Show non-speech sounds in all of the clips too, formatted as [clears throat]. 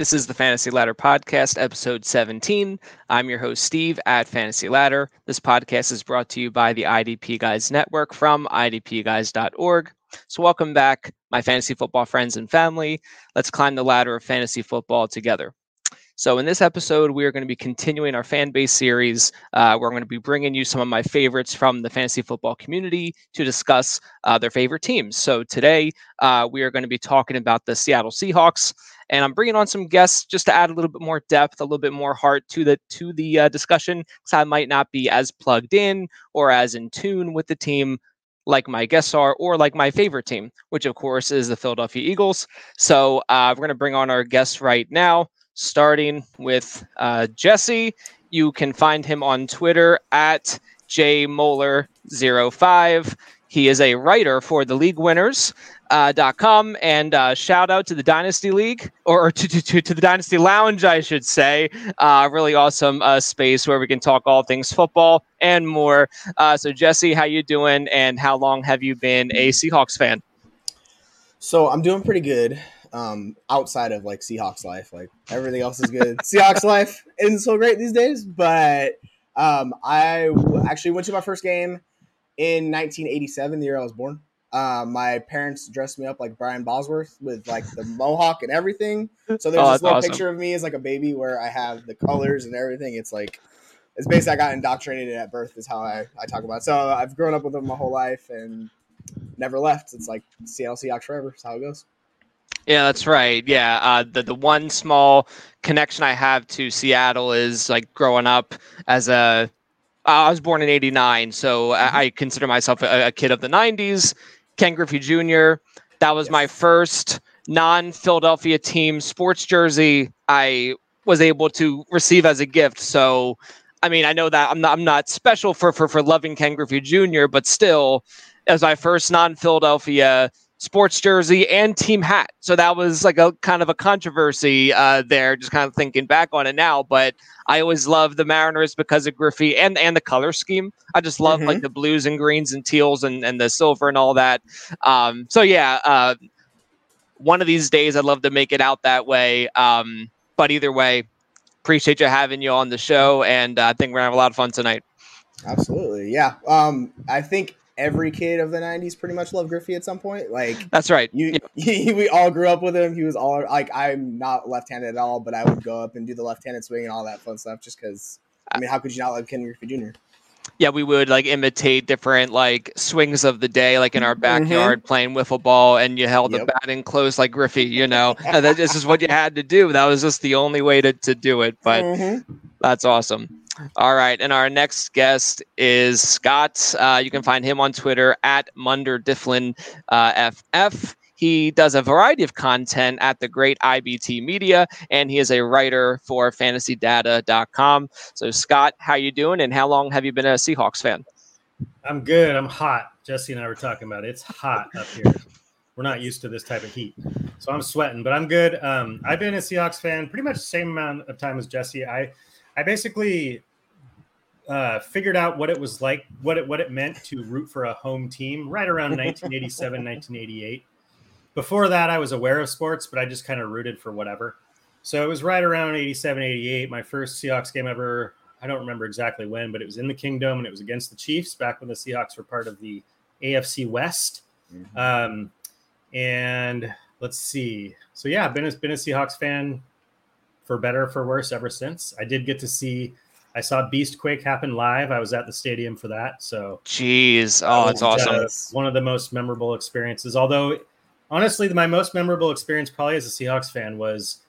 This is the Fantasy Ladder Podcast, episode 17. I'm your host, Steve at Fantasy Ladder. This podcast is brought to you by the IDP Guys Network from idpguys.org. So, welcome back, my fantasy football friends and family. Let's climb the ladder of fantasy football together. So, in this episode, we are going to be continuing our fan base series. Uh, we're going to be bringing you some of my favorites from the fantasy football community to discuss uh, their favorite teams. So, today, uh, we are going to be talking about the Seattle Seahawks, and I'm bringing on some guests just to add a little bit more depth, a little bit more heart to the to the uh, discussion, because I might not be as plugged in or as in tune with the team like my guests are, or like my favorite team, which of course is the Philadelphia Eagles. So uh, we're going to bring on our guests right now starting with uh, Jesse. You can find him on Twitter at jmoeller05. He is a writer for the League Winners. Uh, com and uh, shout out to the Dynasty League or, or to, to, to, the Dynasty Lounge, I should say. Uh, really awesome uh, space where we can talk all things football and more. Uh, so Jesse, how you doing? And how long have you been a Seahawks fan? So I'm doing pretty good um, outside of like Seahawks life. Like everything else is good. [laughs] Seahawks life isn't so great these days, but um, I w- actually went to my first game in 1987, the year I was born. Uh, my parents dressed me up like Brian Bosworth with like the mohawk and everything. So there's oh, this little awesome. picture of me as like a baby where I have the colors and everything. It's like it's basically I got indoctrinated at birth is how I, I talk about it. So I've grown up with them my whole life and never left. It's like Seattle Seahawks forever. That's how it goes. Yeah, that's right. Yeah, uh, the the one small connection I have to Seattle is like growing up as a. Uh, I was born in '89, so mm-hmm. I, I, consider myself a, a, kid of the '90s. Ken Griffey Jr. That was yes. my first non-Philadelphia team sports jersey I was able to receive as a gift. So, I mean, I know that I'm not I'm not special for for for loving Ken Griffey Jr., but still, as my first non-Philadelphia sports jersey and team hat. So that was like a kind of a controversy uh, there, just kind of thinking back on it now. But I always loved the Mariners because of Griffey and and the color scheme. I just love mm-hmm. like the blues and greens and teals and, and the silver and all that. Um, so yeah, uh, one of these days I'd love to make it out that way. Um, but either way, appreciate you having you on the show, and uh, I think we're gonna have a lot of fun tonight. Absolutely, yeah. Um, I think every kid of the 90s pretty much loved Griffey at some point. Like That's right. You yeah. [laughs] we all grew up with him. He was all like I'm not left-handed at all, but I would go up and do the left-handed swing and all that fun stuff just cuz I mean, how could you not love Ken Griffey Jr.? Yeah, we would like imitate different like swings of the day, like in our mm-hmm. backyard mm-hmm. playing wiffle ball, and you held yep. the bat in close like Griffey. You know, [laughs] that this is what you had to do. That was just the only way to to do it. But mm-hmm. that's awesome. All right. And our next guest is Scott. Uh, you can find him on Twitter at Munder Difflin uh, FF. He does a variety of content at the great IBT Media, and he is a writer for FantasyData.com. So, Scott, how you doing, and how long have you been a Seahawks fan? I'm good. I'm hot. Jesse and I were talking about it. It's hot up here. We're not used to this type of heat, so I'm sweating. But I'm good. Um, I've been a Seahawks fan pretty much the same amount of time as Jesse. I I basically uh, figured out what it was like, what it what it meant to root for a home team right around 1987, 1988. [laughs] Before that, I was aware of sports, but I just kind of rooted for whatever. So it was right around 87, 88. My first Seahawks game ever. I don't remember exactly when, but it was in the Kingdome and it was against the Chiefs back when the Seahawks were part of the AFC West. Mm-hmm. Um, and let's see. So yeah, been a, been a Seahawks fan for better for worse ever since. I did get to see I saw Beastquake happen live. I was at the stadium for that. So, jeez, oh, it's awesome. Uh, one of the most memorable experiences. Although, honestly, my most memorable experience, probably as a Seahawks fan, was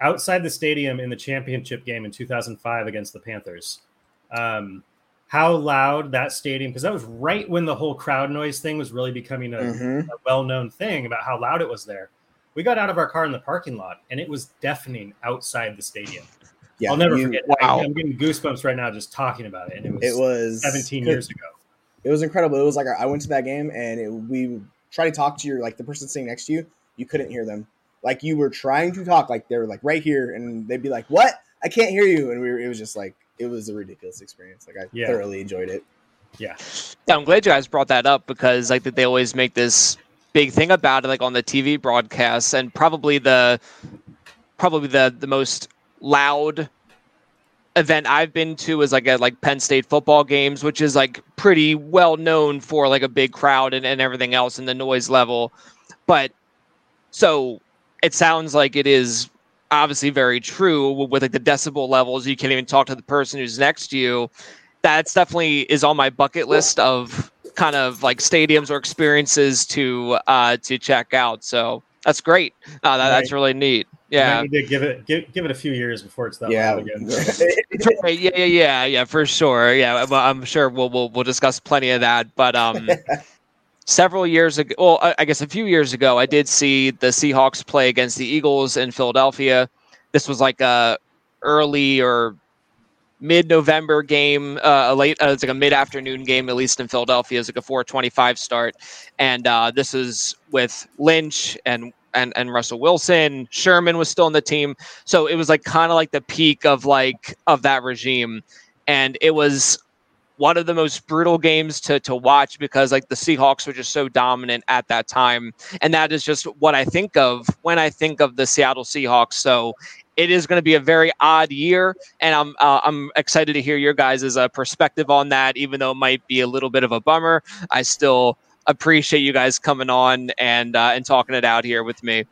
outside the stadium in the championship game in 2005 against the Panthers. Um, how loud that stadium, because that was right when the whole crowd noise thing was really becoming a, mm-hmm. a well known thing about how loud it was there. We got out of our car in the parking lot and it was deafening outside the stadium. Yeah, I'll never you, forget. Wow. I, am getting goosebumps right now just talking about it. And it was, it was 17 years ago. It was incredible. It was like I went to that game and it, we tried to talk to your like the person sitting next to you. You couldn't hear them. Like you were trying to talk, like they were like right here, and they'd be like, "What? I can't hear you." And we were, it was just like it was a ridiculous experience. Like I yeah. thoroughly enjoyed it. Yeah. yeah, I'm glad you guys brought that up because like they always make this big thing about it, like on the TV broadcasts, and probably the probably the the most loud event I've been to is like at like Penn State football games, which is like pretty well known for like a big crowd and, and everything else and the noise level. But so it sounds like it is obviously very true with like the decibel levels. You can't even talk to the person who's next to you. That's definitely is on my bucket list of kind of like stadiums or experiences to uh to check out. So that's great. Uh, that, right. That's really neat. Yeah, give it give, give it a few years before it's that yeah. again. [laughs] right. Yeah, yeah, yeah, yeah, for sure. Yeah, well, I'm sure we'll we'll we'll discuss plenty of that. But um, [laughs] several years ago, well, I guess a few years ago, I did see the Seahawks play against the Eagles in Philadelphia. This was like a early or mid-November game, uh, a late, uh, it's like a mid-afternoon game, at least in Philadelphia. It's like a 4:25 start, and uh, this is with Lynch and and and Russell Wilson. Sherman was still in the team, so it was like kind of like the peak of like of that regime, and it was one of the most brutal games to to watch because like the Seahawks were just so dominant at that time, and that is just what I think of when I think of the Seattle Seahawks. So it is going to be a very odd year, and I'm uh, I'm excited to hear your guys' uh, perspective on that. Even though it might be a little bit of a bummer, I still appreciate you guys coming on and uh, and talking it out here with me.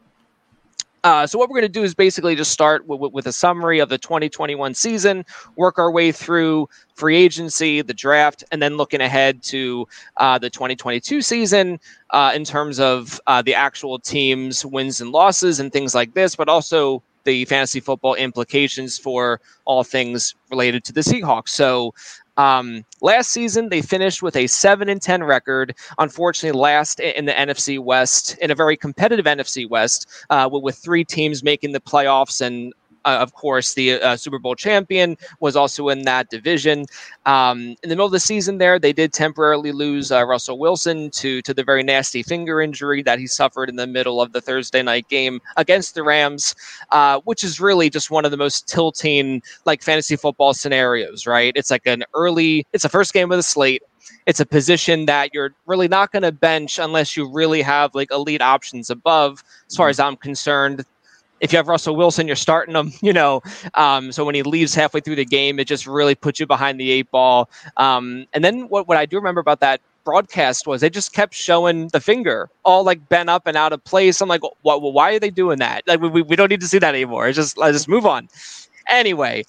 Uh, so what we're going to do is basically just start with, with, a summary of the 2021 season, work our way through free agency, the draft, and then looking ahead to uh, the 2022 season uh, in terms of uh, the actual teams' wins and losses and things like this, but also the fantasy football implications for all things related to the Seahawks. So um, last season, they finished with a seven and ten record. Unfortunately, last in the NFC West, in a very competitive NFC West, uh, with three teams making the playoffs and uh, of course, the uh, Super Bowl champion was also in that division. Um, in the middle of the season, there they did temporarily lose uh, Russell Wilson to to the very nasty finger injury that he suffered in the middle of the Thursday night game against the Rams, uh, which is really just one of the most tilting like fantasy football scenarios. Right? It's like an early. It's the first game of the slate it's a position that you're really not going to bench unless you really have like elite options above as far mm-hmm. as i'm concerned if you have Russell Wilson, you're starting him, you know. Um, so when he leaves halfway through the game, it just really puts you behind the eight ball. Um, and then what, what I do remember about that broadcast was they just kept showing the finger all like bent up and out of place. I'm like, what, well, why are they doing that? Like, we, we don't need to see that anymore. It's just, let's just move on. Anyway,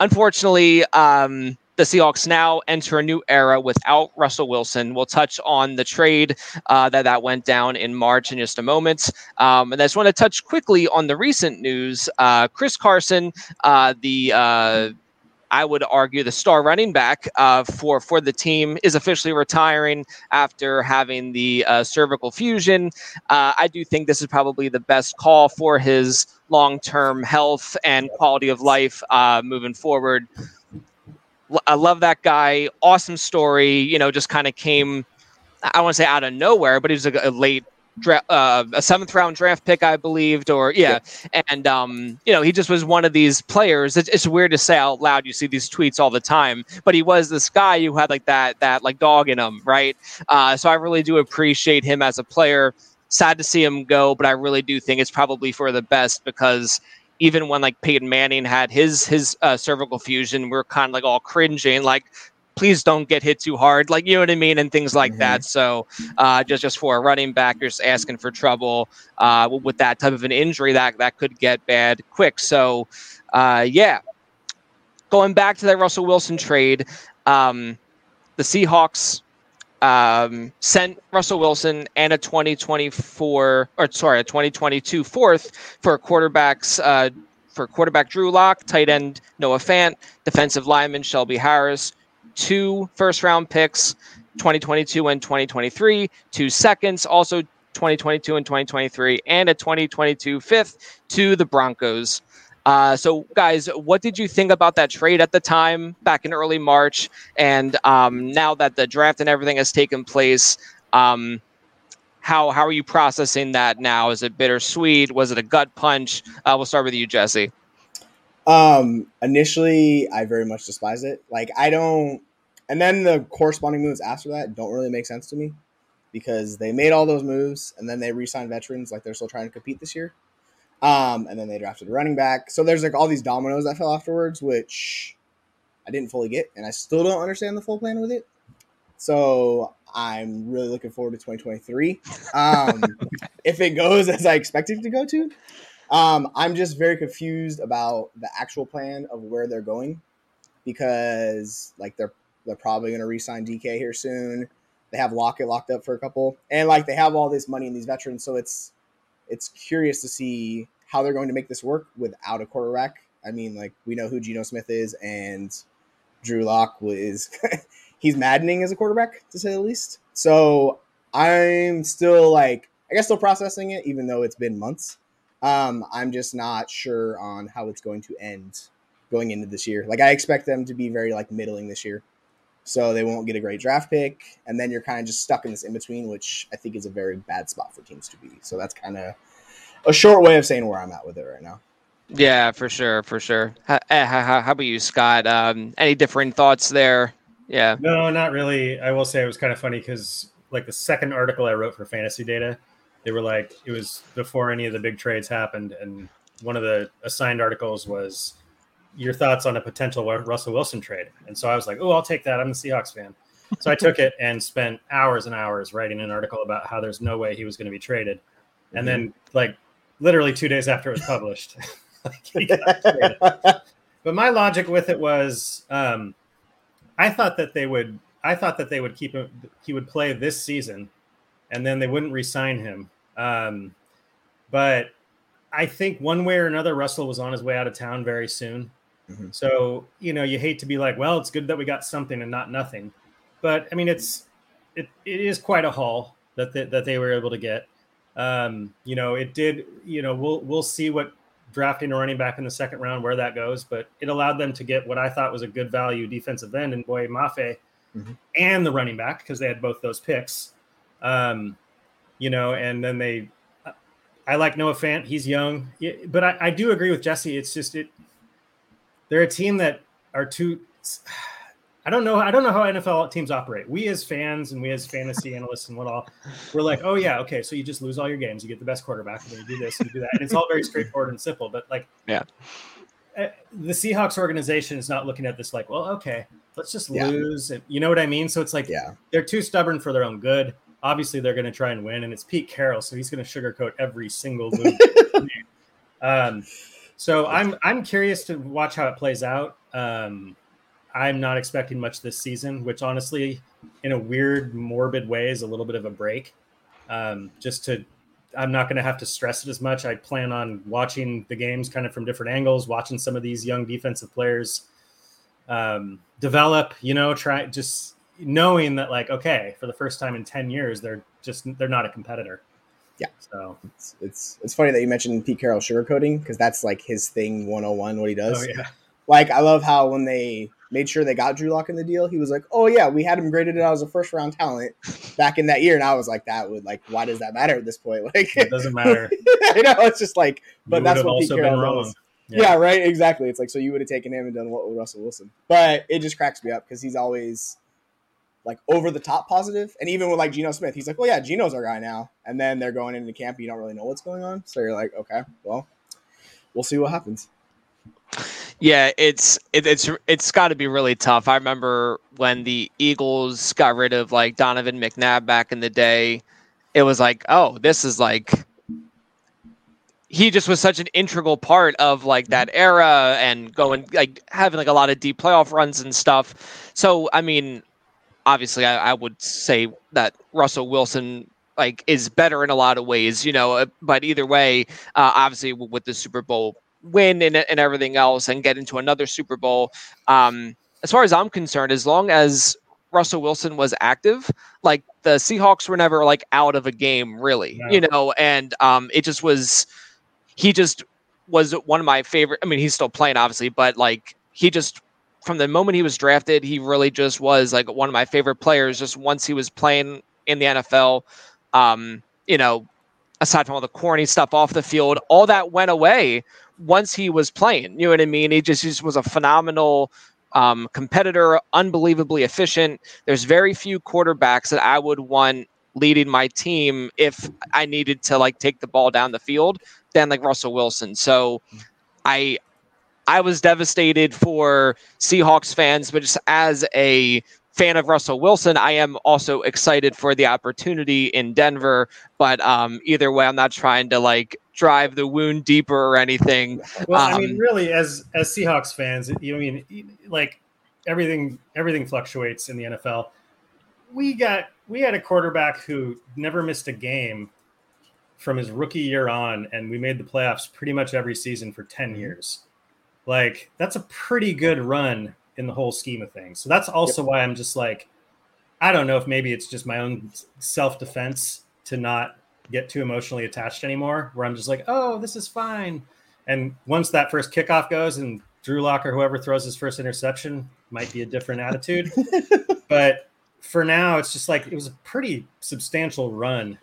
unfortunately, um, the Seahawks now enter a new era without Russell Wilson. We'll touch on the trade uh, that that went down in March in just a moment. Um, and I just want to touch quickly on the recent news. Uh, Chris Carson, uh, the uh, I would argue the star running back uh, for for the team is officially retiring after having the uh, cervical fusion. Uh, I do think this is probably the best call for his long term health and quality of life uh, moving forward. I love that guy. Awesome story. You know, just kind of came. I want to say out of nowhere, but he was a, a late draft, uh, a seventh round draft pick, I believed, or yeah. yeah. And um, you know, he just was one of these players. It's, it's, weird to say out loud. You see these tweets all the time, but he was this guy who had like that that like dog in him, right? Uh, so I really do appreciate him as a player. Sad to see him go, but I really do think it's probably for the best because even when like Peyton Manning had his his uh, cervical fusion, we are kind of like all cringing, like please don't get hit too hard, like you know what I mean, and things like mm-hmm. that. So uh, just just for a running back, you're just asking for trouble uh, with that type of an injury that that could get bad quick. So uh, yeah, going back to that Russell Wilson trade, um, the Seahawks um, sent Russell Wilson and a 2024 or sorry, a 2022 fourth for quarterbacks uh, for quarterback Drew Lock, tight end Noah Fant, defensive lineman Shelby Harris, two first round picks, 2022 and 2023, two seconds, also 2022 and 2023, and a 2022 fifth to the Broncos. Uh, so, guys, what did you think about that trade at the time back in early March? And um, now that the draft and everything has taken place, um, how how are you processing that now? Is it bittersweet? Was it a gut punch? Uh, we'll start with you, Jesse. Um, initially, I very much despise it. Like, I don't, and then the corresponding moves after that don't really make sense to me because they made all those moves and then they re-signed veterans like they're still trying to compete this year. Um, and then they drafted a running back. So there's like all these dominoes that fell afterwards, which I didn't fully get, and I still don't understand the full plan with it. So I'm really looking forward to 2023. Um, [laughs] if it goes as I expected it to go to, um, I'm just very confused about the actual plan of where they're going because like they're they're probably going to re-sign DK here soon. They have Lockett locked up for a couple, and like they have all this money in these veterans, so it's it's curious to see how they're going to make this work without a quarterback. I mean, like we know who Geno Smith is, and Drew Lock is [laughs] he's maddening as a quarterback to say the least. So I'm still like I guess still processing it, even though it's been months. Um, I'm just not sure on how it's going to end going into this year. Like I expect them to be very like middling this year. So they won't get a great draft pick, and then you're kind of just stuck in this in between, which I think is a very bad spot for teams to be. So that's kind of a short way of saying where I'm at with it right now. Yeah, for sure, for sure. How, eh, how, how about you, Scott? Um, any different thoughts there? Yeah. No, not really. I will say it was kind of funny because like the second article I wrote for Fantasy Data, they were like it was before any of the big trades happened, and one of the assigned articles was your thoughts on a potential Russell Wilson trade. And so I was like, oh, I'll take that. I'm a Seahawks fan. So I took it and spent hours and hours writing an article about how there's no way he was going to be traded. And then, mm-hmm. like, literally two days after it was published, [laughs] but my logic with it was, um, I thought that they would, I thought that they would keep him, he would play this season, and then they wouldn't re-sign him. Um, but I think one way or another, Russell was on his way out of town very soon. Mm-hmm. So, you know, you hate to be like, well, it's good that we got something and not nothing. But I mean, it's it, it is quite a haul that they, that they were able to get. Um, you know, it did, you know, we'll we'll see what drafting a running back in the second round where that goes, but it allowed them to get what I thought was a good value defensive end in Boye Mafe mm-hmm. and the running back because they had both those picks. Um, you know, and then they I like Noah Fant. He's young, but I, I do agree with Jesse. It's just it they're a team that are too. I don't know. I don't know how NFL teams operate. We as fans and we as fantasy analysts and what all, we're like, oh yeah, okay. So you just lose all your games. You get the best quarterback, and then you do this, and you do that, and it's all very straightforward and simple. But like, yeah, eh, the Seahawks organization is not looking at this like, well, okay, let's just yeah. lose. And, you know what I mean? So it's like, yeah, they're too stubborn for their own good. Obviously, they're going to try and win, and it's Pete Carroll, so he's going to sugarcoat every single move. [laughs] um, so I'm I'm curious to watch how it plays out. Um, I'm not expecting much this season, which honestly, in a weird, morbid way, is a little bit of a break. Um, just to, I'm not going to have to stress it as much. I plan on watching the games kind of from different angles, watching some of these young defensive players um, develop. You know, try just knowing that like, okay, for the first time in ten years, they're just they're not a competitor. Yeah. So it's it's, it's funny that you mentioned Pete Carroll sugarcoating because that's like his thing 101, what he does. Oh, yeah. Like I love how when they made sure they got Drew Lock in the deal, he was like, "Oh yeah, we had him graded out as a first round talent back in that year," and I was like, "That would like, why does that matter at this point? [laughs] Like, it doesn't matter. [laughs] you know, it's just like, but you that's what Pete Carroll does. Yeah. yeah. right. Exactly. It's like so you would have taken him and done what with Russell Wilson, but it just cracks me up because he's always like over the top positive. And even with like Geno Smith, he's like, well, yeah, Geno's our guy now. And then they're going into camp, you don't really know what's going on. So you're like, okay, well, we'll see what happens. Yeah, it's it, it's it's got to be really tough. I remember when the Eagles got rid of like Donovan McNabb back in the day. It was like, oh, this is like he just was such an integral part of like that era and going like having like a lot of deep playoff runs and stuff. So I mean, obviously I, I, would say that Russell Wilson like is better in a lot of ways, you know. Uh, but either way, uh, obviously with the Super Bowl win and, and everything else, and get into another Super Bowl. Um, as far as I'm concerned, as long as Russell Wilson was active, like the Seahawks were never like out of a game, really, no. you know. And um, it just was, he just was one of my favorite. I mean, he's still playing, obviously, but like he just from the moment he was drafted, he really just was like one of my favorite players. Just once he was playing in the NFL, um, you know, aside from all the corny stuff off the field, all that went away once he was playing. You know what I mean? He just, he just was a phenomenal um, competitor, unbelievably efficient. There's very few quarterbacks that I would want leading my team if I needed to like take the ball down the field than like Russell Wilson. So I I was devastated for Seahawks fans, but just as a fan of Russell Wilson, I am also excited for the opportunity in Denver. But um, either way, I'm not trying to like drive the wound deeper or anything. Well, I mean, Um, really, as as Seahawks fans, you know, I mean, like everything everything fluctuates in the NFL. We got we had a quarterback who never missed a game from his rookie year on, and we made the playoffs pretty much every season for ten years. Like that's a pretty good run in the whole scheme of things. So that's also why I'm just like, I don't know if maybe it's just my own self defense to not get too emotionally attached anymore, where I'm just like, oh, this is fine. And once that first kickoff goes and Drew Lock or whoever throws his first interception, might be a different attitude. [laughs] but for now, it's just like it was a pretty substantial run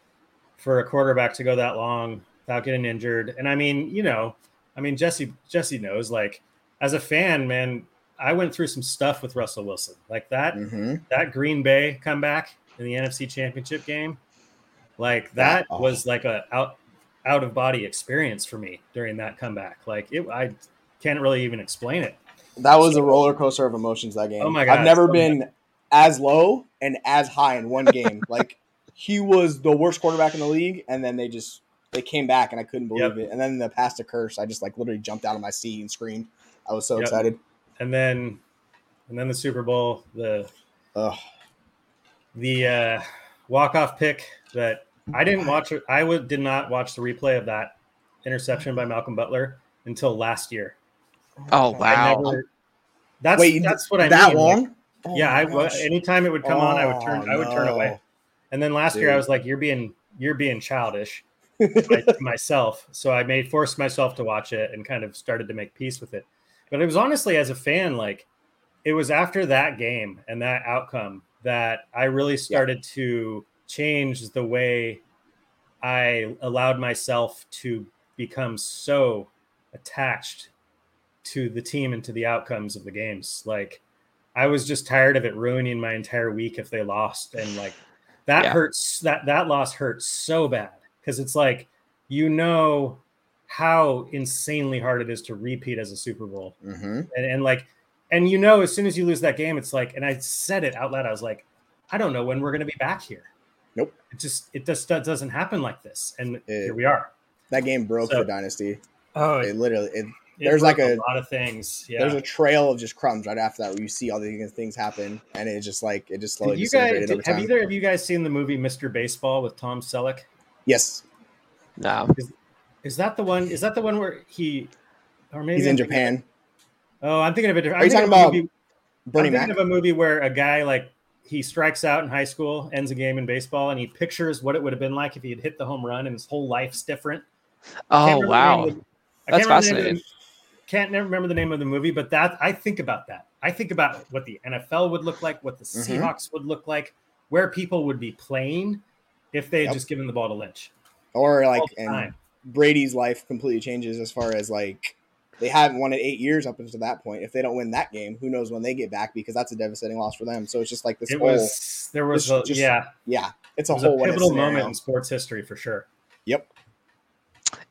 for a quarterback to go that long without getting injured. And I mean, you know, I mean Jesse Jesse knows like as a fan, man, I went through some stuff with Russell Wilson. Like that hmm that Green Bay comeback in the NFC Championship game, like that Oh. was like a out out of body experience for me during that comeback. Like it, I can't really even explain it. That was a roller coaster of emotions. That game. Oh my God, I've never so been as low and as high in one game. like he was the worst quarterback in the league, and then they just they came back, and I couldn't believe Yep. it. And then the past to Kearse, I just like literally jumped out of my seat and screamed. I was so Yep. excited. And then, and then the Super Bowl, the Ugh. the uh, walk off pick that I didn't watch. it- I would did not watch the replay of that interception by Malcolm Butler until last year. oh wow. never. That's Wait, that's what I that mean. like, long? Oh yeah, my I wa- gosh. anytime it would come on, I would turn. Oh, I would turn away. And then last year, I was like, "You're being you're being childish." [laughs] myself, so I made forced myself to watch it and kind of started to make peace with it. But it was honestly, as a fan, like it was after that game and that outcome that I really started to change the way I allowed myself to become so attached to the team and to the outcomes of the games. Like I was just tired of it ruining my entire week if they lost and like that Yeah. hurts that that loss hurts so bad because it's like you know how insanely hard it is to repeat as a Super Bowl hmm and, and like and you know as soon as you lose that game it's like and i said it out loud i was like i don't know when we're going to be back here Nope. it just it just that doesn't happen like this and It- here we are That game broke So- for Dynasty. oh It literally. It, it there's like broke a- lot of things yeah There's a trail of just crumbs right after that, where you see all these things happen, and it just like it just slowly Did you guys did, have either of you guys seen the movie mr baseball with tom selleck yes, No. is that the one is that the one where he or maybe he's in Japan. oh i'm thinking of a different Are you talking about movie- Bernie I'm Mac. thinking of a movie where a guy like he strikes out in high school, ends a game in baseball, and he pictures what it would have been like if he had hit the home run, and his whole life's different. Oh Can't remember the wow. the- That's can't remember the name of fascinating. the- Can't never remember the name of the movie, but that I think about that. I think about what the NFL would look like, what the Mhm. Seahawks would look like, where people would be playing if they had Yep. just given the ball to Lynch. or like and. Brady's life completely changes as far as like they haven't won in eight years up until that point. If they don't win that game, who knows when they get back because that's a devastating loss for them. So it's just like this It whole was there was a, just- yeah, yeah, it's a was whole a pivotal moment in sports history for sure. Yep.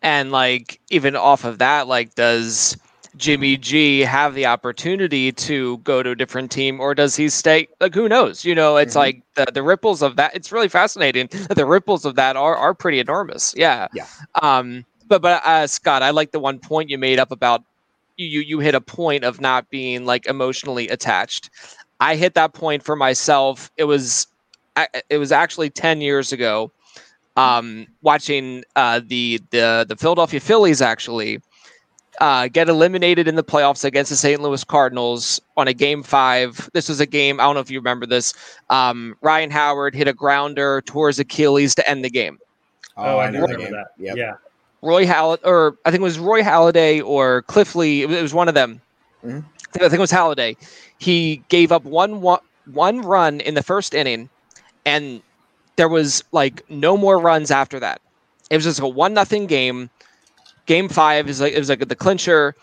And like even off of that, like does Jimmy G have the opportunity to go to a different team or does he stay like who knows? You know, it's Mhm. like the, the ripples of that it's really fascinating. The ripples of that are are pretty enormous. Yeah. Yeah. Um but but uh Scott, I like the one point you made up about you you hit a point of not being like emotionally attached. I hit that point for myself. It was I- it was actually 10 years ago um, watching uh, the the the Philadelphia Phillies actually uh, get eliminated in the playoffs against the St. Louis Cardinals on a game five. This was a game I don't know if you remember this. Um, Ryan Howard hit a grounder towards Achilles to end the game. Oh, I know do that remember game. that. Yep. Yeah. Roy Hall or I think it was Roy Halladay or Cliff Lee. It was- it was one of them. Mhm. I think it was Halladay. He gave up one, one one run in the first inning, and there was like no more runs after that. It was just a one nothing game. Game five is like it was like the clincher.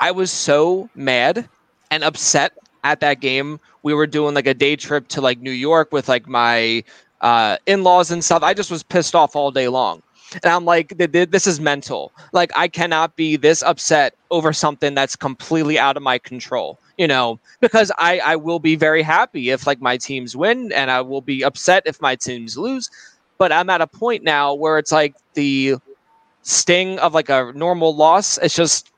I was so mad and upset at that game. We were doing like a day trip to like New York with like my uh, in-laws and stuff. I just was pissed off all day long. And I'm like, this is mental. Like, I cannot be this upset over something that's completely out of my control, you know, because I, I will be very happy if like my teams win and I will be upset if my teams lose. But I'm at a point now where it's like the sting of like a normal loss, it's just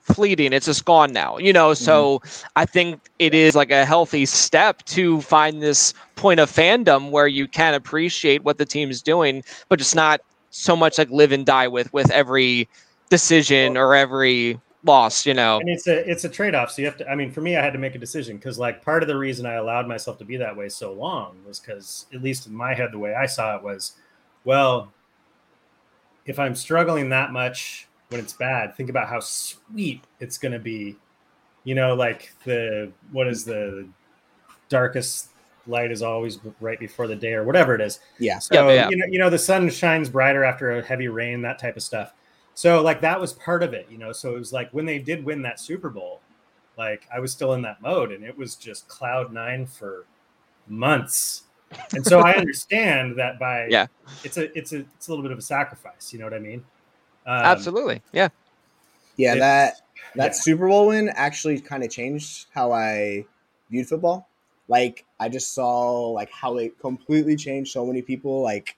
fleeting. It's just gone now, you know. So mm-hmm. I think it is like a healthy step to find this point of fandom where you can appreciate what the team's doing, but just not so much like live and die with with every decision or every loss you know and it's a it's a trade-off so you have to i mean for me i had to make a decision because like part of the reason i allowed myself to be that way so long was because at least in my head the way i saw it was well if i'm struggling that much when it's bad think about how sweet it's going to be you know like the what is the darkest light is always right before the day or whatever it is. Yeah. So yeah, yeah. you know, you know, the sun shines brighter after a heavy rain, that type of stuff. So like that was part of it, you know. So it was like when they did win that Super Bowl, like I was still in that mode, and it was just cloud nine for months. And so I understand that by [laughs] yeah, it's a it's a it's a little bit of a sacrifice. You know what I mean? Um, Absolutely. Yeah. Yeah. That that yeah. Super Bowl win actually kind of changed how I viewed football like I just saw like how it completely changed so many people. Like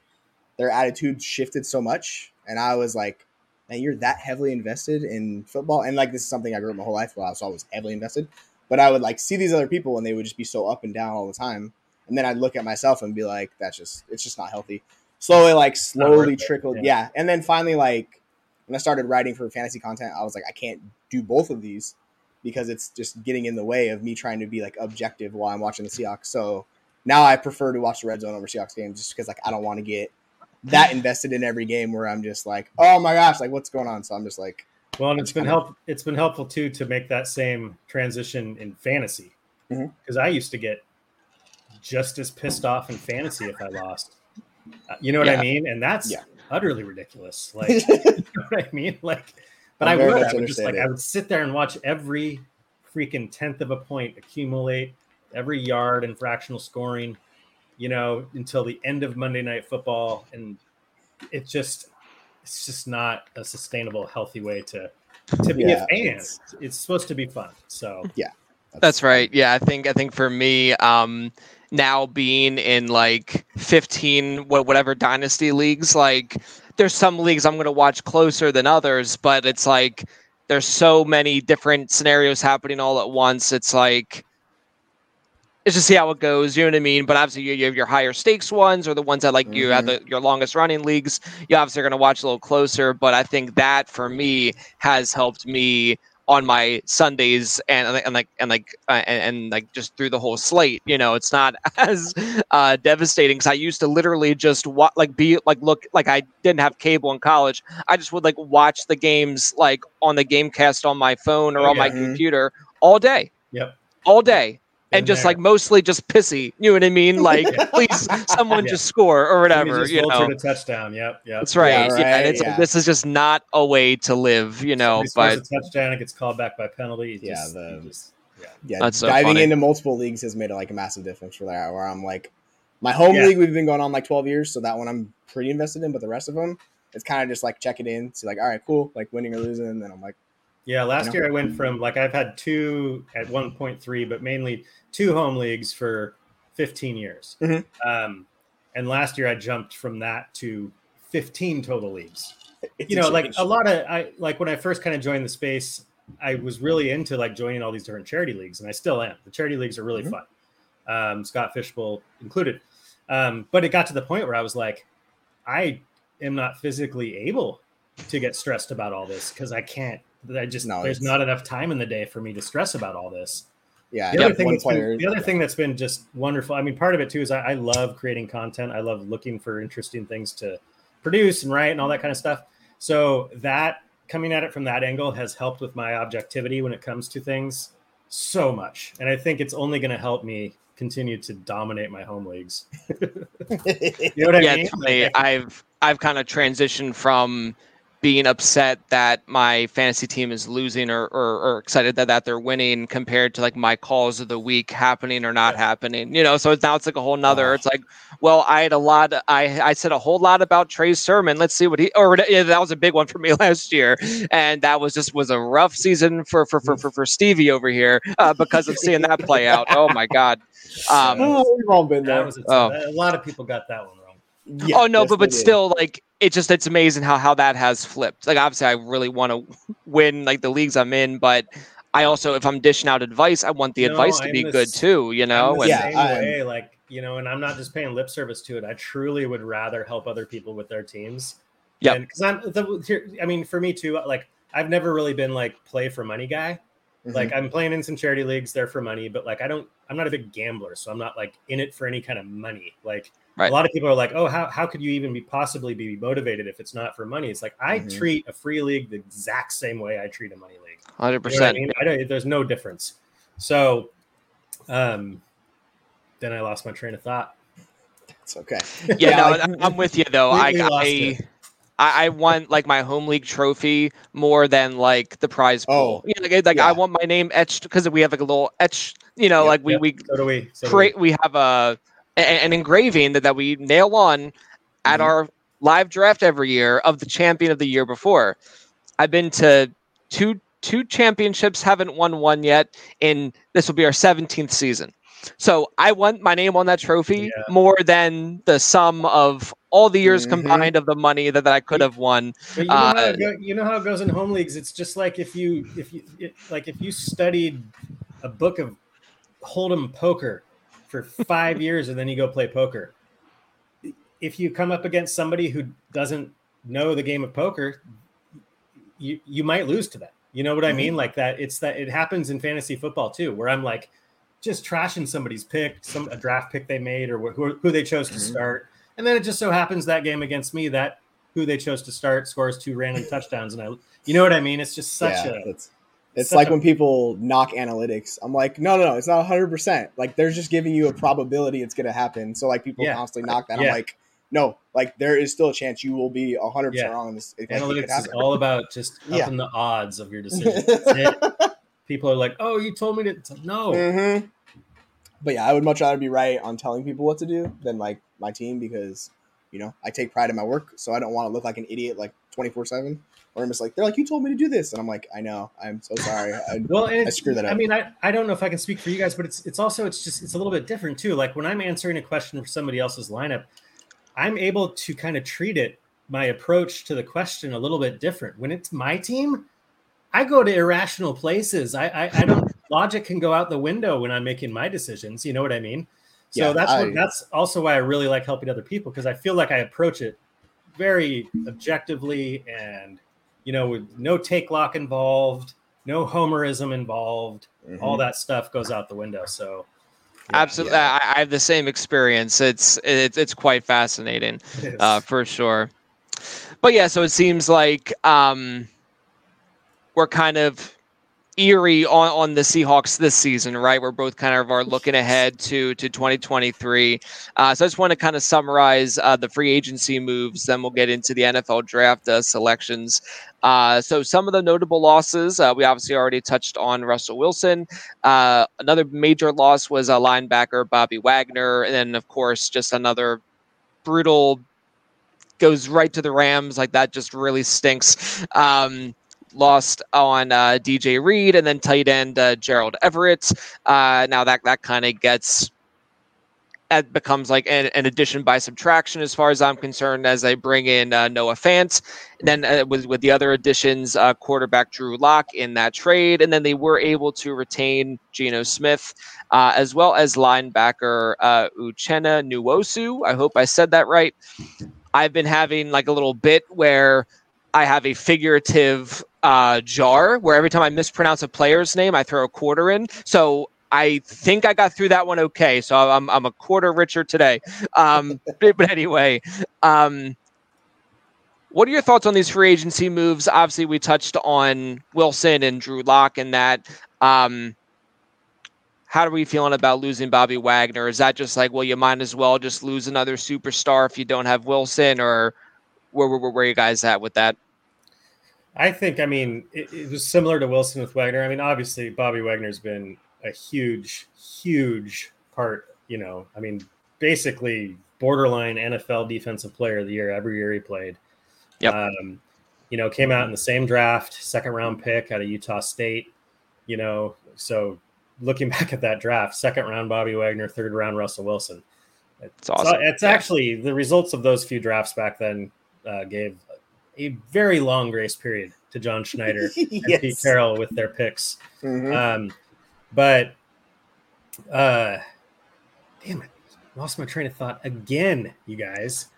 their attitude shifted so much, and I was like, "Man, you're that heavily invested in football." And like this is something I grew up my whole life while I was always heavily invested. But I would like see these other people, and they would just be so up and down all the time. And then I'd look at myself and be like, "That's just it's just not healthy." Slowly, like slowly trickled, yeah. yeah. And then finally, like when I started writing for fantasy content, I was like, I can't do both of these because it's just getting in the way of me trying to be like objective while I'm watching the Seahawks. So now I prefer to watch the red zone over Seahawks games just because like I don't want to get that [laughs] invested in every game where I'm just like, oh my gosh, like what's going on? So I'm just like, well, and it's been help. It's been helpful too to make that same transition in fantasy because mm-hmm. I used to get just as pissed off in fantasy if I lost. Uh, you know what yeah. I mean? And that's yeah. utterly ridiculous. [laughs] Like, [laughs] you know what I mean? Like, but I would, I would just like. I would sit there and watch every freaking tenth of a point accumulate, every yard and fractional scoring, you know, until the end of Monday Night Football, and it just it's just not a sustainable, healthy way to to be yeah, a fan. It's, it's, supposed to be fun. So yeah, that's, right. Yeah, I think I think for me, um, now being in like 15 whatever dynasty leagues like there's some leagues I'm going to watch closer than others, but it's like there's so many different scenarios happening all at once. It's like it's just see how it goes. You know what I mean? But obviously, you, you have your higher stakes ones or the ones that like mm-hmm. you have the, your longest running leagues. You obviously are going to watch a little closer. But I think that for me has helped me on my Sundays and and like and like uh, and, and, like just through the whole slate. You know, it's not [laughs] as uh, devastating because I used to literally just wa- like be like look like I didn't have cable in college. I just would like watch the games like on the GameCast on my phone or oh, on my computer all day. Yep. All day and just there. like mostly just pissy. You know what I mean? Like, [laughs] please, someone yeah. just score or whatever. Just you know, a touchdown. Yep, yep. That's right. Yeah, right. yeah, it's, yeah. this is just not a way to live. You know, but a touchdown, it gets called back by penalty. Yeah, just, the, just, yeah, yeah. That's so diving funny. into multiple leagues has made like a massive difference for that. Where I'm like, my home league we've been going on like 12 years, so that one I'm pretty invested in. But the rest of them, it's kind of just like check it in, see like, all right, cool, like winning or losing. And then I'm like, yeah, last you know? year I went from like I've had two at 1.3, but mainly two home leagues for 15 years. Mm-hmm. Um, and last year I jumped from that to 15 total leagues. It's you know, like a lot of I like when I first kind of joined the space, I was really into like joining all these different charity leagues, and I still am. The charity leagues are really mm-hmm. fun, um, Scott Fishbowl included. Um, but it got to the point where I was like, I am not physically able to get stressed about all this because I can't I just no, there's not enough time in the day for me to stress about all this. Yeah. The other thing that's been, the other thing that's been just wonderful. I mean, part of it too is I, I, love creating content. I love looking for interesting things to produce and write and all that kind of stuff. So that coming at it from that angle has helped with my objectivity when it comes to things so much. And I think it's only going to help me continue to dominate my home leagues. [laughs] you know what I yeah, mean? I've I've kind of transitioned from being upset that my fantasy team is losing or, or, or, excited that, that they're winning compared to like my calls of the week happening or not yeah. happening you know? So it's now it's like a whole nother it's like well i had a lot i i said a whole lot about trey's sermon. Let's see what he or yeah, that was a big one for me [laughs] last year. And that was just was a rough season for for for, for, for stevie over here uh, because of seeing that play out. Oh my god. [laughs] Um, oh, we've all been there. a, oh. a lot of people got that one. wrong yeah, oh no, but but still, like it's just it's amazing how how that has flipped. Like obviously, I really want to win like the leagues I'm in, but I also if I'm dishing out advice, I want the no, advice to I'm be good too. You know, and, yeah, way, like you know, and I'm not just paying lip service to it. I truly would rather help other people with their teams. Yeah, because I'm the, here. I mean, for me too. Like I've never really been like play for money guy. Mm-hmm. Like I'm playing in some charity leagues, they're for money, but like I don't. I'm not a big gambler, so I'm not like in it for any kind of money. Like Right. A lot of people are like, "Oh, how, how could you even be possibly be motivated if it's not for money?" It's like I mm-hmm. treat a free league the exact same way I treat a money league. Hundred percent. I mean, I don't, there's no difference. So, um, then I lost my train of thought. It's okay. Yeah, yeah [laughs] no, like, I'm with you though. I I, I, I want like my home league trophy more than like the prize pool. Oh, you know, like, like yeah. I want my name etched because we have like a little etch. You know, yep, like we yep. we so do we so create. Do we. we have a an engraving that, that we nail on at mm-hmm. our live draft every year of the champion of the year before. I've been to two two championships, haven't won one yet, and this will be our 17th season. So I want my name on that trophy yeah. more than the sum of all the years mm-hmm. combined of the money that, that I could have won. You know, uh, go, you, know how it goes in home leagues. It's just like if you if you it, like if you studied a book of Hold'em poker for five [laughs] years and then you go play poker. If you come up against somebody who doesn't know the game of poker, you you might lose to them. You know what mm-hmm. I mean? Like that. It's that it happens in fantasy football too, where I'm like just trashing somebody's pick, some a draft pick they made or who, who they chose to mm-hmm. start, and then it just so happens that game against me that who they chose to start scores two random touchdowns, and I, you know what I mean? It's just such yeah, a it's like when people knock analytics. I'm like, no, no, no, it's not 100%. Like they're just giving you a probability it's going to happen. So like people yeah. constantly knock that. Yeah. I'm like, no, like there is still a chance you will be 100% yeah. wrong on this. Analytics is all about just [laughs] upping the odds of your decision. [laughs] people are like, oh, you told me to. Like, no. Mm-hmm. But yeah, I would much rather be right on telling people what to do than like my team because, you know, I take pride in my work. So I don't want to look like an idiot like 24 7 or I'm just like, they're like, you told me to do this, and I'm like, I know, I'm so sorry. I, [laughs] well, I screwed that up. I mean, I, I don't know if I can speak for you guys, but it's it's also it's just it's a little bit different too. Like when I'm answering a question for somebody else's lineup, I'm able to kind of treat it my approach to the question a little bit different. When it's my team, I go to irrational places. I I, I don't [laughs] logic can go out the window when I'm making my decisions. You know what I mean? So yeah, that's I, what, that's also why I really like helping other people because I feel like I approach it very objectively and you know, with no take lock involved, no homerism involved, mm-hmm. all that stuff goes out the window. So yeah, absolutely, yeah. I, I, have the same experience. It's it's it's quite fascinating, uh, for sure. But yeah, so it seems like um, we're kind of eerie on, on the Seahawks this season, right? We're both kind of are looking ahead to to 2023. Uh, so I just want to kind of summarize uh, the free agency moves. Then we'll get into the NFL draft uh, selections. Uh, so some of the notable losses uh, we obviously already touched on Russell Wilson. Uh, another major loss was a linebacker Bobby Wagner, and then of course just another brutal goes right to the Rams. Like that just really stinks. Um, lost on uh, DJ Reed and then tight end uh, Gerald Everett. Uh, now that that kind of gets that becomes like an, an, addition by subtraction as far as I'm concerned as I bring in uh, Noah Fant. Then uh, with, with the other additions, uh, quarterback Drew Lock in that trade. And then they were able to retain Geno Smith uh, as well as linebacker uh, Uchenna Nwosu. I hope I said that right. I've been having like a little bit where I have a figurative uh, jar where every time I mispronounce a player's name, I throw a quarter in. So I think I got through that one okay. So I'm, I'm a quarter richer today. Um, [laughs] but, anyway, um, what are your thoughts on these free agency moves? Obviously, we touched on Wilson and Drew Lock and that. Um, how are we feeling about losing Bobby Wagner? Is that just like, well, you might as well just lose another superstar if you don't have Wilson, or where, where, where are you guys at with that? I think, I mean, it, it, was similar to Wilson with Wagner. I mean, obviously, Bobby Wagner's been a huge, huge part. You know, I mean, basically borderline NFL Defensive Player of the Year every year he played. Yep. Um, you know, came out in the same draft, second round pick out of Utah State. You know, so looking [laughs] back at that draft, second round Bobby Wagner, third round Russell Wilson. It's awesome. So it's actually the results of those few drafts back then uh, gave a very long grace period to John Schneider yes. [laughs] and Pete Carroll with their picks. Mm-hmm. Um, but uh, damn it, lost my train of thought again, you guys.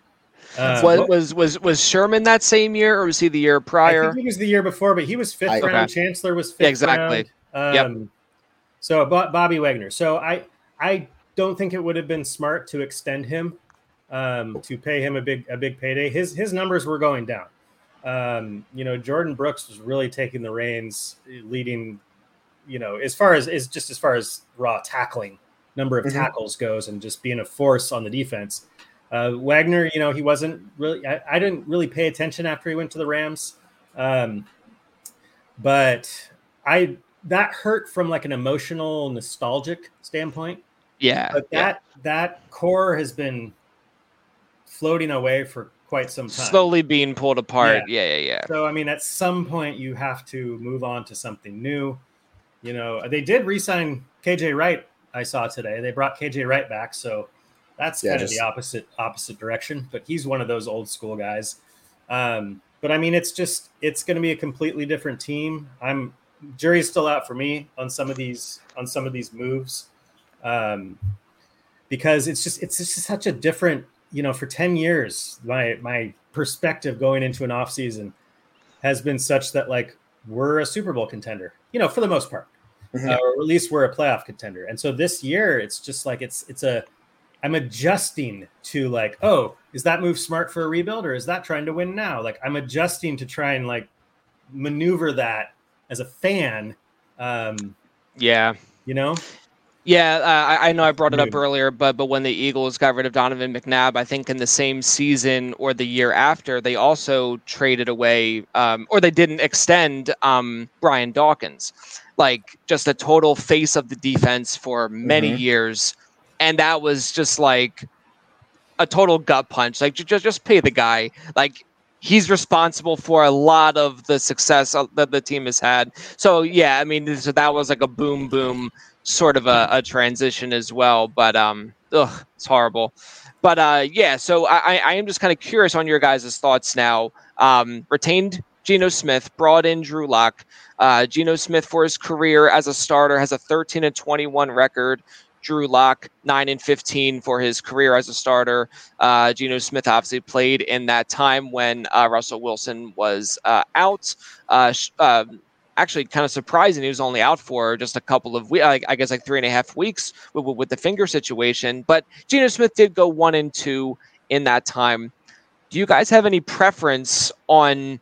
Uh, was, was was was Sherman that same year, or was he the year prior? I think he was the year before, but he was fifth I, round. Okay. Chancellor was fifth. Yeah, exactly. Round. Um, yep. So Bobby Wagner. So I I don't think it would have been smart to extend him, um, to pay him a big a big payday. His his numbers were going down. Um, you know, Jordyn Brooks was really taking the reins, leading. You know, as far as is just as far as raw tackling number of mm-hmm. tackles goes, and just being a force on the defense. Uh, Wagner, you know, he wasn't really. I, I, didn't really pay attention after he went to the Rams, um, but I that hurt from like an emotional, nostalgic standpoint. Yeah, but that yeah. that core has been floating away for quite some time. Slowly being pulled apart. Yeah. yeah, yeah, yeah. So I mean, at some point, you have to move on to something new. You know, they did re-sign KJ Wright. I saw today they brought KJ Wright back, so that's yeah, kind just... of the opposite opposite direction. But he's one of those old school guys. Um, but I mean, it's just it's going to be a completely different team. I'm jury's still out for me on some of these on some of these moves, um, because it's just it's just such a different. You know, for ten years, my my perspective going into an off season has been such that like we're a Super Bowl contender. You know, for the most part, mm-hmm. uh, or at least we're a playoff contender. And so this year, it's just like it's it's a I'm adjusting to like, oh, is that move smart for a rebuild or is that trying to win now? Like I'm adjusting to try and like maneuver that as a fan. Um, yeah, you know. Yeah, uh, I, I, know I brought it up earlier, but but when the Eagles got rid of Donovan McNabb, I think in the same season or the year after, they also traded away, um, or they didn't extend um, Brian Dawkins, like just a total face of the defense for many mm-hmm. years and that was just like a total gut punch. Like just just pay the guy. Like he's responsible for a lot of the success that the team has had. So yeah, I mean, so that was like a boom boom sort of a, a transition as well. But um, ugh, it's horrible. But uh, yeah, so I, I am just kind of curious on your guys' thoughts now. Um, retained Geno Smith, brought in Drew Lock. Uh, Geno Smith for his career as a starter has a 13 and 21 record. Drew Lock, 9 and 15 for his career as a starter. Uh, Geno Smith obviously played in that time when uh, Russell Wilson was uh, out. Uh, um, actually, kind of surprising. He was only out for just a couple of weeks, I guess like three and a half weeks with, with the finger situation. But Geno Smith did go one and two in that time. Do you guys have any preference on?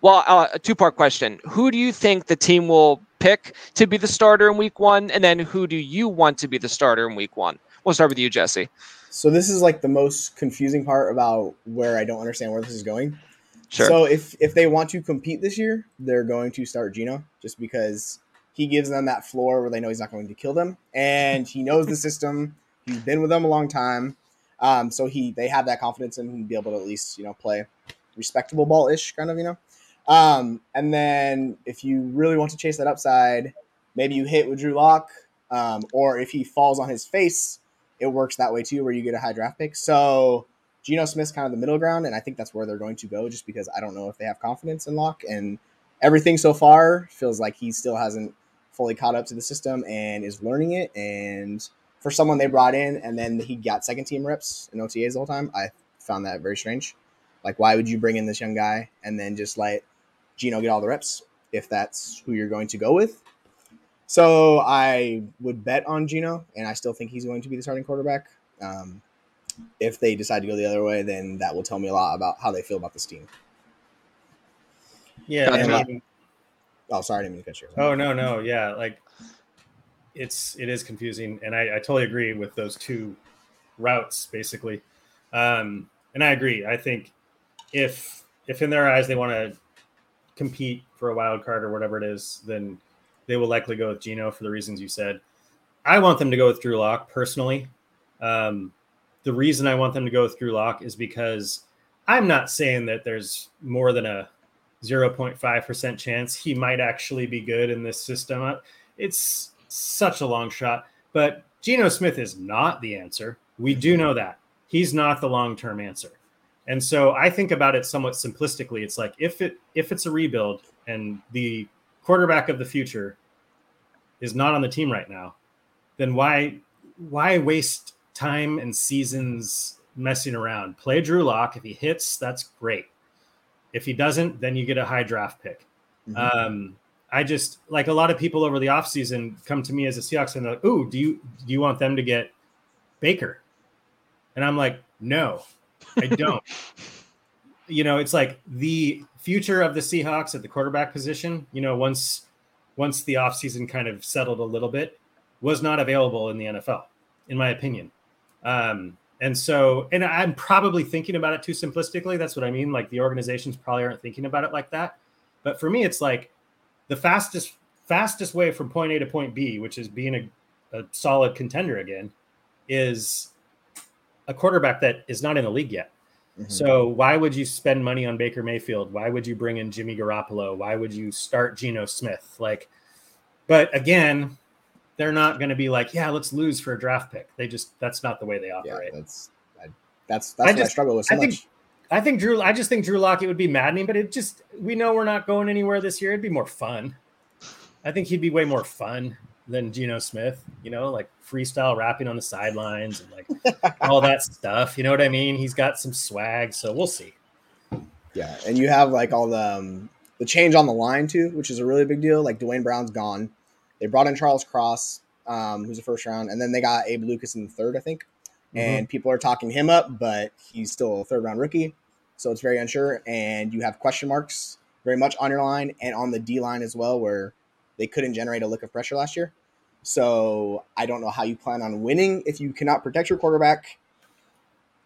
Well, uh, a two part question. Who do you think the team will pick to be the starter in week one? And then who do you want to be the starter in week one? We'll start with you, Jesse. So this is like the most confusing part about where I don't understand where this is going. Sure. So if if they want to compete this year, they're going to start Geno just because he gives them that floor where they know he's not going to kill them, and he knows the system. He's been with them a long time, um, so he they have that confidence in him to be able to at least you know play respectable ball ish kind of you know. Um, and then if you really want to chase that upside, maybe you hit with Drew Lock, um, or if he falls on his face, it works that way too, where you get a high draft pick. So Geno Smith's kind of the middle ground, and I think that's where they're going to go, just because I don't know if they have confidence in Lock, and everything so far feels like he still hasn't fully caught up to the system and is learning it. And for someone they brought in, and then he got second team reps in OTAs the whole time, I found that very strange. Like, why would you bring in this young guy and then just like Geno get all the reps if that's who you're going to go with. So I would bet on Geno, and I still think he's going to be the starting quarterback. Um, if they decide to go the other way, then that will tell me a lot about how they feel about this team. Yeah. I mean, oh, sorry, I didn't mean to cut you. Oh no, no, yeah, like it's it is confusing, and I, I totally agree with those two routes basically. Um, and I agree. I think if if in their eyes they want to compete for a wild card or whatever it is, then they will likely go with Geno for the reasons you said. I want them to go with Drew Lock personally. Um, the reason I want them to go with Drew Lock is because I'm not saying that there's more than a 0.5% chance he might actually be good in this system. Uh, it's such a long shot, but Geno Smith is not the answer. We do know that. He's not the long-term answer. And so I think about it somewhat simplistically. It's like if it if it's a rebuild and the quarterback of the future is not on the team right now, then why why waste time and seasons messing around? Play Drew Lock. If he hits, that's great. If he doesn't, then you get a high draft pick. Mm-hmm. Um, I just like a lot of people over the offseason come to me as a Seahawks and they're like, "Ooh, do you do you want them to get Baker?" And I'm like, "No, I don't." you know, it's like the future of the Seahawks at the quarterback position. You know, once once the offseason kind of settled a little bit, was not available in the NFL, in my opinion. Um, and so, and I'm probably thinking about it too simplistically. That's what I mean. Like the organizations probably aren't thinking about it like that. But for me, it's like the fastest fastest way from point A to point B, which is being a, a solid contender again, is a quarterback that is not in the league yet. Mm-hmm. So why would you spend money on Baker Mayfield? Why would you bring in Jimmy Garoppolo? Why would you start Geno Smith? Like, but again, they're not going to be like, yeah, let's lose for a draft pick. They just that's not the way they operate. Yeah, that's I, that's that's I just, I struggle with so I think, much. I think Drew. I just think Drew Lockett would be maddening, but it just we know we're not going anywhere this year. It'd be more fun. I think he'd be way more fun than Geno Smith. You know, like freestyle rapping on the sidelines and like all that [laughs] stuff. You know what I mean? He's got some swag, so we'll see. Yeah, and you have like all the um, the change on the line too, which is a really big deal. Like Duane Brown's gone. They brought in Charles Cross, um, who's a first round, and then they got Abe Lucas in the third, I think. Mm-hmm. And people are talking him up, but he's still a third round rookie, so it's very unsure. And you have question marks very much on your line and on the D line as well, where they couldn't generate a lick of pressure last year. So I don't know how you plan on winning if you cannot protect your quarterback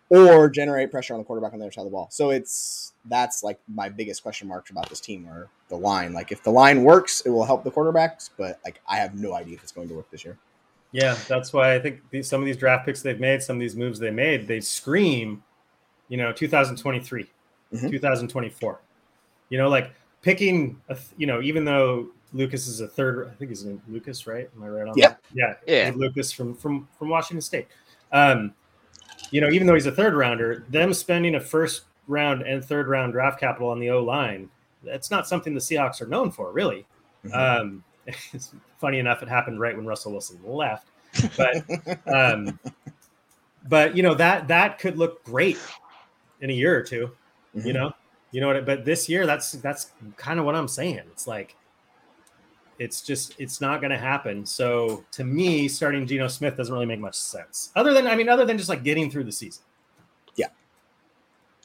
or generate pressure on the quarterback on the other side of the ball. So it's that's like my biggest question marks about this team or the line. Like if the line works, it will help the quarterbacks, but like I have no idea if it's going to work this year. Yeah, that's why I think these, some of these draft picks they've made, some of these moves they made, they scream, you know, 2023, mm-hmm. 2024. You know, like picking, a, you know, even though Lucas is a third, I think he's in Lucas, right? Am I right on yeah. that? Yeah, yeah. Lucas from from from Washington State. Um, you know, even though he's a third rounder, them spending a first round and third round draft capital on the O line, that's not something the Seahawks are known for, really. Mm-hmm. Um, [laughs] it's funny enough, it happened right when Russell Wilson left, but [laughs] um, but you know that that could look great in a year or 2 mm-hmm. You know, you know what? But this year, that's that's kind of what I'm saying. It's like it's just it's not going to happen. So to me, starting Geno Smith doesn't really make much sense. Other than I mean, other than just like getting through the season. Yeah.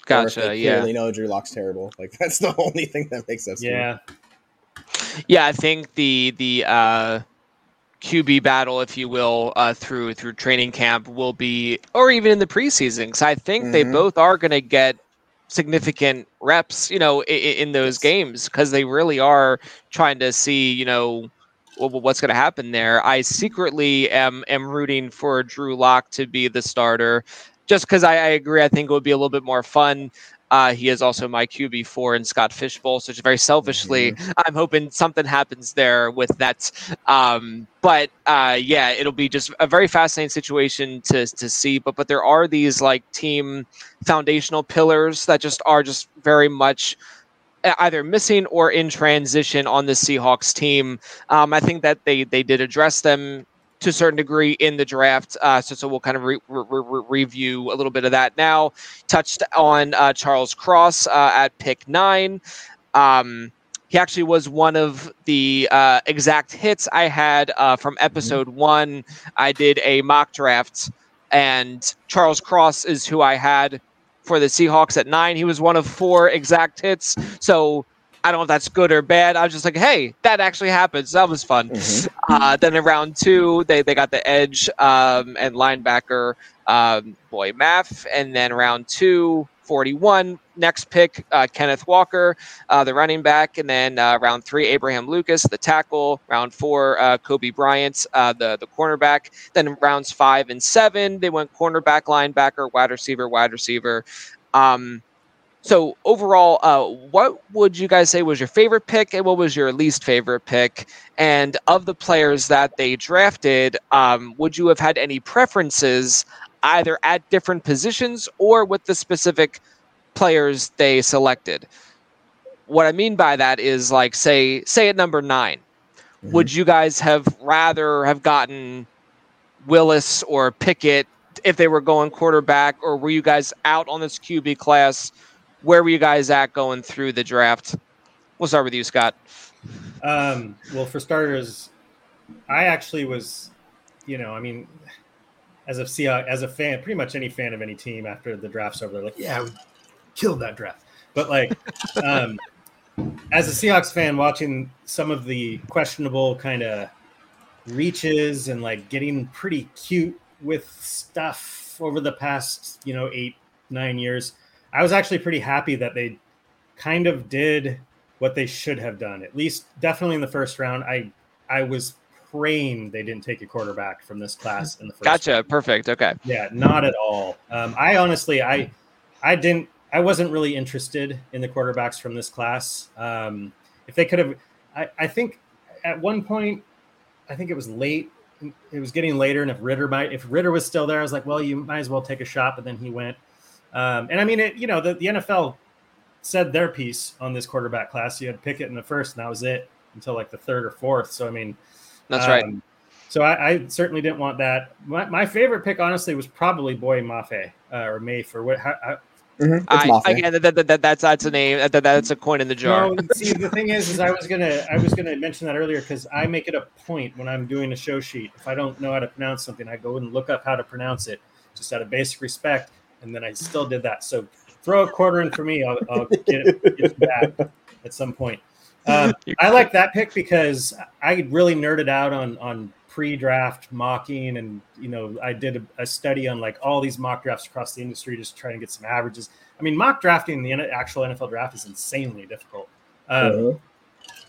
Gotcha. yeah. They know Drew Lock's terrible. Like [laughs] that's the only thing that makes sense. Yeah. Yeah, I think the the uh, QB battle, if you will, uh, through through training camp will be, or even in the preseason, because I think mm-hmm. they both are going to get significant reps, you know, in, in those games because they really are trying to see, you know, what's going to happen there. I secretly am am rooting for Drew Lock to be the starter, just because I, I, agree. I think it would be a little bit more fun uh, he is also my QB4 in Scott Fish Bowl. So, just very selfishly, mm-hmm. I'm hoping something happens there with that. Um, but uh, yeah, it'll be just a very fascinating situation to, to see. But but there are these like team foundational pillars that just are just very much either missing or in transition on the Seahawks team. Um, I think that they they did address them to a certain degree in the draft. Uh, so, so we'll kind of re- re- re- review a little bit of that now. Touched on uh, Charles Cross uh, at pick nine. Um, he actually was one of the uh, exact hits I had uh, from mm-hmm. episode mm-hmm. one. I did a mock draft, and Charles Cross is who I had for the Seahawks at nine. He was one of four exact hits. So I don't know if that's good or bad. I was just like, hey, that actually happens. That was fun. Mm-hmm. Uh, then in round two, they, they got the edge um, and linebacker um, Boye Mafe. And then round two, 41. Next pick, uh, Kenneth Walker, uh, the running back. And then uh, round three, Abraham Lucas, the tackle. Round four, uh, Coby Bryant, uh, the, the cornerback. Then rounds five and seven, they went cornerback, linebacker, wide receiver, wide receiver. Um, so overall, uh, what would you guys say was your favorite pick, and what was your least favorite pick? And of the players that they drafted, um, would you have had any preferences either at different positions or with the specific players they selected? What I mean by that is like say say at number 9 mm-hmm. would you guys have rather have gotten Willis or Pickett if they were going quarterback, or were you guys out on this QB class? Where were you guys at going through the draft? We'll start with you, Scott. Um, well, for starters, I actually was, you know, I mean, as a Seahawks, as a fan, pretty much any fan of any team after the draft's over, they're like, yeah, we killed that draft. But like, um, as a Seahawks fan, watching some of the questionable kind of reaches and like getting pretty cute with stuff over the past, you know, eight, nine years, I was actually pretty happy that they kind of did what they should have done. At least, definitely in the first round. I I was praying they didn't take a quarterback from this class in the first. Gotcha. Round. Perfect. Okay. Yeah, not at all. Um, I honestly, I I didn't. I wasn't really interested in the quarterbacks from this class. Um, if they could have, I, I think at one point, I think it was late. It was getting later, and if Ridder might, if Ridder was still there, I was like, well, you might as well take a shot. But then he went. Um, and I mean, it, you know, the, the NFL said their piece on this quarterback class. You had Pickett in the first, and that was it until like the third or fourth. So I mean, that's um, right. So I, I, certainly didn't want that. My, my, favorite pick, honestly, was probably Boye Mafe uh, or May for what. How, how, Mm-hmm. I, again, that, that, that, that's that's a name. That, that's a coin in the jar. No, see, the thing is, is I was gonna I was gonna mention that earlier because I make it a point when I'm doing a show sheet. If I don't know how to pronounce something, I go and look up how to pronounce it, just out of basic respect and then I still did that. So throw a quarter in for me. I'll, I'll get, it, get, it, back at some point. Um, I like that pick because I really nerded out on on pre-draft mocking, and you know I did a, a, study on like all these mock drafts across the industry, just trying to get some averages. I mean, mock drafting the actual NFL draft is insanely difficult. Um, uh-huh.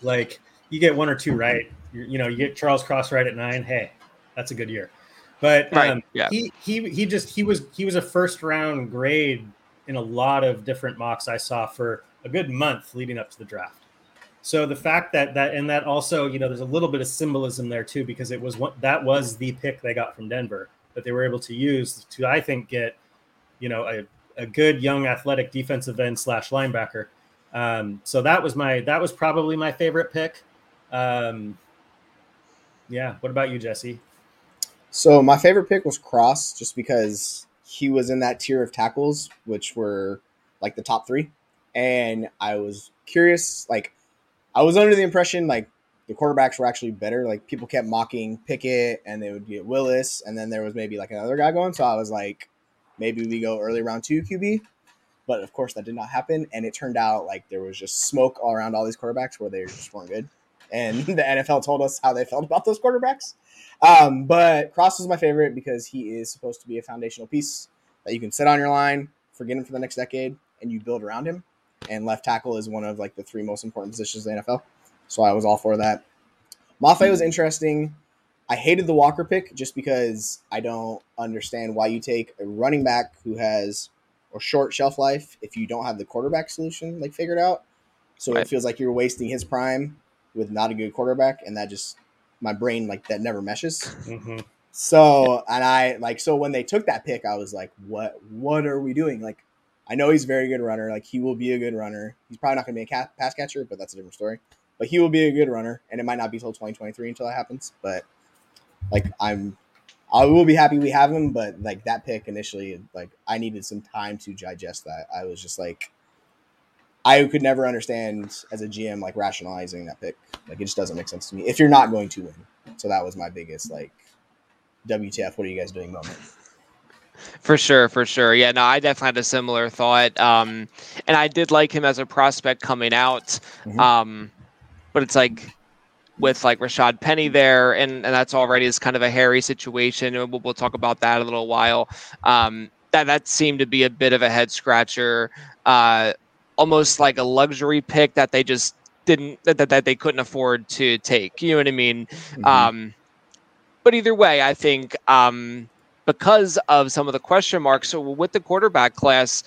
Like you get one or two right, you you know, you get Charles Cross right at nine. Hey, that's a good year. But right. um, yeah. he he he just he was he was a first round grade in a lot of different mocks I saw for a good month leading up to the draft. So the fact that that and that also you know there's a little bit of symbolism there too because it was what that was the pick they got from Denver that they were able to use to I think get you know a, a good young athletic defensive end slash linebacker. Um, so that was my that was probably my favorite pick. Um, yeah. What about you, Jesse? So my favorite pick was Cross, just because he was in that tier of tackles, which were like the top three, and I was curious. Like, I was under the impression like the quarterbacks were actually better. Like people kept mocking Pickett, and they would get Willis, and then there was maybe like another guy going. So I was like, maybe we go early round two QB. But of course, that did not happen, and it turned out like there was just smoke all around all these quarterbacks where they just weren't good. And [laughs] the NFL told us how they felt about those quarterbacks. Um, but Cross is my favorite because he is supposed to be a foundational piece that you can sit on your line, forget him for the next decade, and you build around him. And left tackle is one of like the three most important positions in the NFL. So I was all for that. Mafe was interesting. I hated the Walker pick just because I don't understand why you take a running back who has a short shelf life if you don't have the quarterback solution like figured out. So right. it feels like you're wasting his prime with not a good quarterback, and that just my brain like that never meshes. Mm-hmm. So and I like so when they took that pick, I was like, what what are we doing? Like, I know he's a very good runner. Like he will be a good runner. He's probably not going to be a pass catcher, but that's a different story. But he will be a good runner, and it might not be till 2023 until that happens. But like I'm, I will be happy we have him. But like that pick initially, like I needed some time to digest that. I was just like, I could never understand as a GM like rationalizing that pick. Like it just doesn't make sense to me if you're not going to win. So that was my biggest like WTF, what are you guys doing moment. For sure, for sure. Yeah, no, I definitely had a similar thought. Um, and I did like him as a prospect coming out. Mm-hmm. Um, but it's like with like Rashad Penny there, and, and that's already is kind of a hairy situation. We'll, we'll talk about that a little while. Um, that that seemed to be a bit of a head scratcher, uh, almost like a luxury pick that they just didn't that, that, that they couldn't afford to take. You know what I mean? Mhm. Um, but either way, I think um, because of some of the question marks, so with the quarterback class,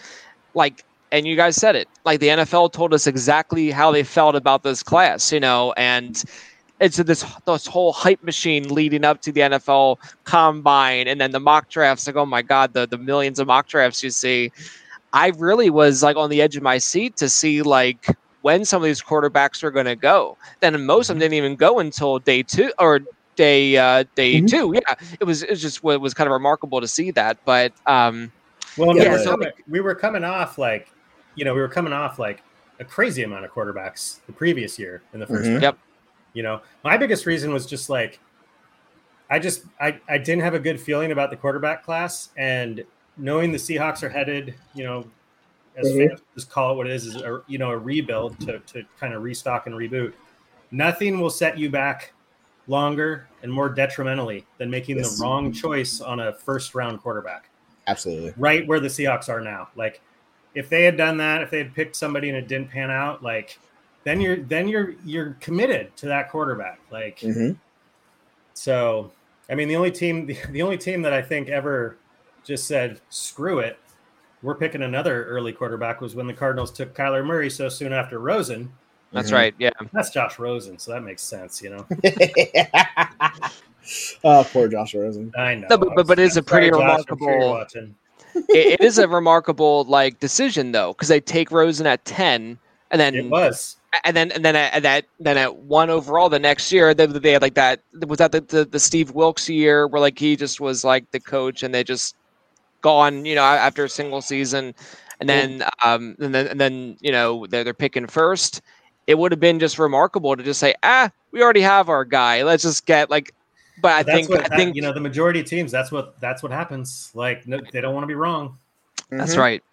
like, and you guys said it, like the NFL told us exactly how they felt about this class, you know, and it's this this whole hype machine leading up to the NFL combine and then the mock drafts. Like, oh my god, the the millions of mock drafts you see. I really was like on the edge of my seat to see like when some of these quarterbacks were going to go. Then most of them didn't even go until day two or day uh, day Mhm. two. Yeah, it was it was just it was kind of remarkable to see that. But um, Well, Yeah, we, were so- coming, we were coming off like, you know, we were coming off like a crazy amount of quarterbacks the previous year in the 1st Mhm. Yep. You know, my biggest reason was just like, I just I I didn't have a good feeling about the quarterback class, and knowing the Seahawks are headed, you know, as Mhm. fans just call it what it is, is a you know a rebuild to to kind of restock and reboot. Nothing will set you back longer and more detrimentally than making Yes. the wrong choice on a first round quarterback Absolutely. right where the Seahawks are now. Like if they had done that, if they had picked somebody and it didn't pan out, like then you're then you're you're committed to that quarterback. Like hmm so I mean the only team the, [laughs] the only team that I think ever just said screw it, we're picking another early quarterback was when the Cardinals took Kyler Murray so soon after Rosen. that's Mhm. right. Yeah, That's Josh Rosen, so that makes sense, you know. [laughs] oh, poor Josh Rosen. I know. No, but- but- but it is a I'm sorry, pretty Josh, I'm sure you're remarkable- [laughs] it, it is a remarkable like decision though because they take Rosen at ten and then It was. and then and then at that then at one overall the next year they, they had like that was that the, the the Steve Wilks year where like he just was like the coach and they just gone you know after a single season and then um and then and then you know they're they're picking first it would have been just remarkable to just say ah we already have our guy let's just get like but I that's think what I think you know the majority of teams. That's what that's what happens. Like no, they don't want to be wrong. That's Mhm. right.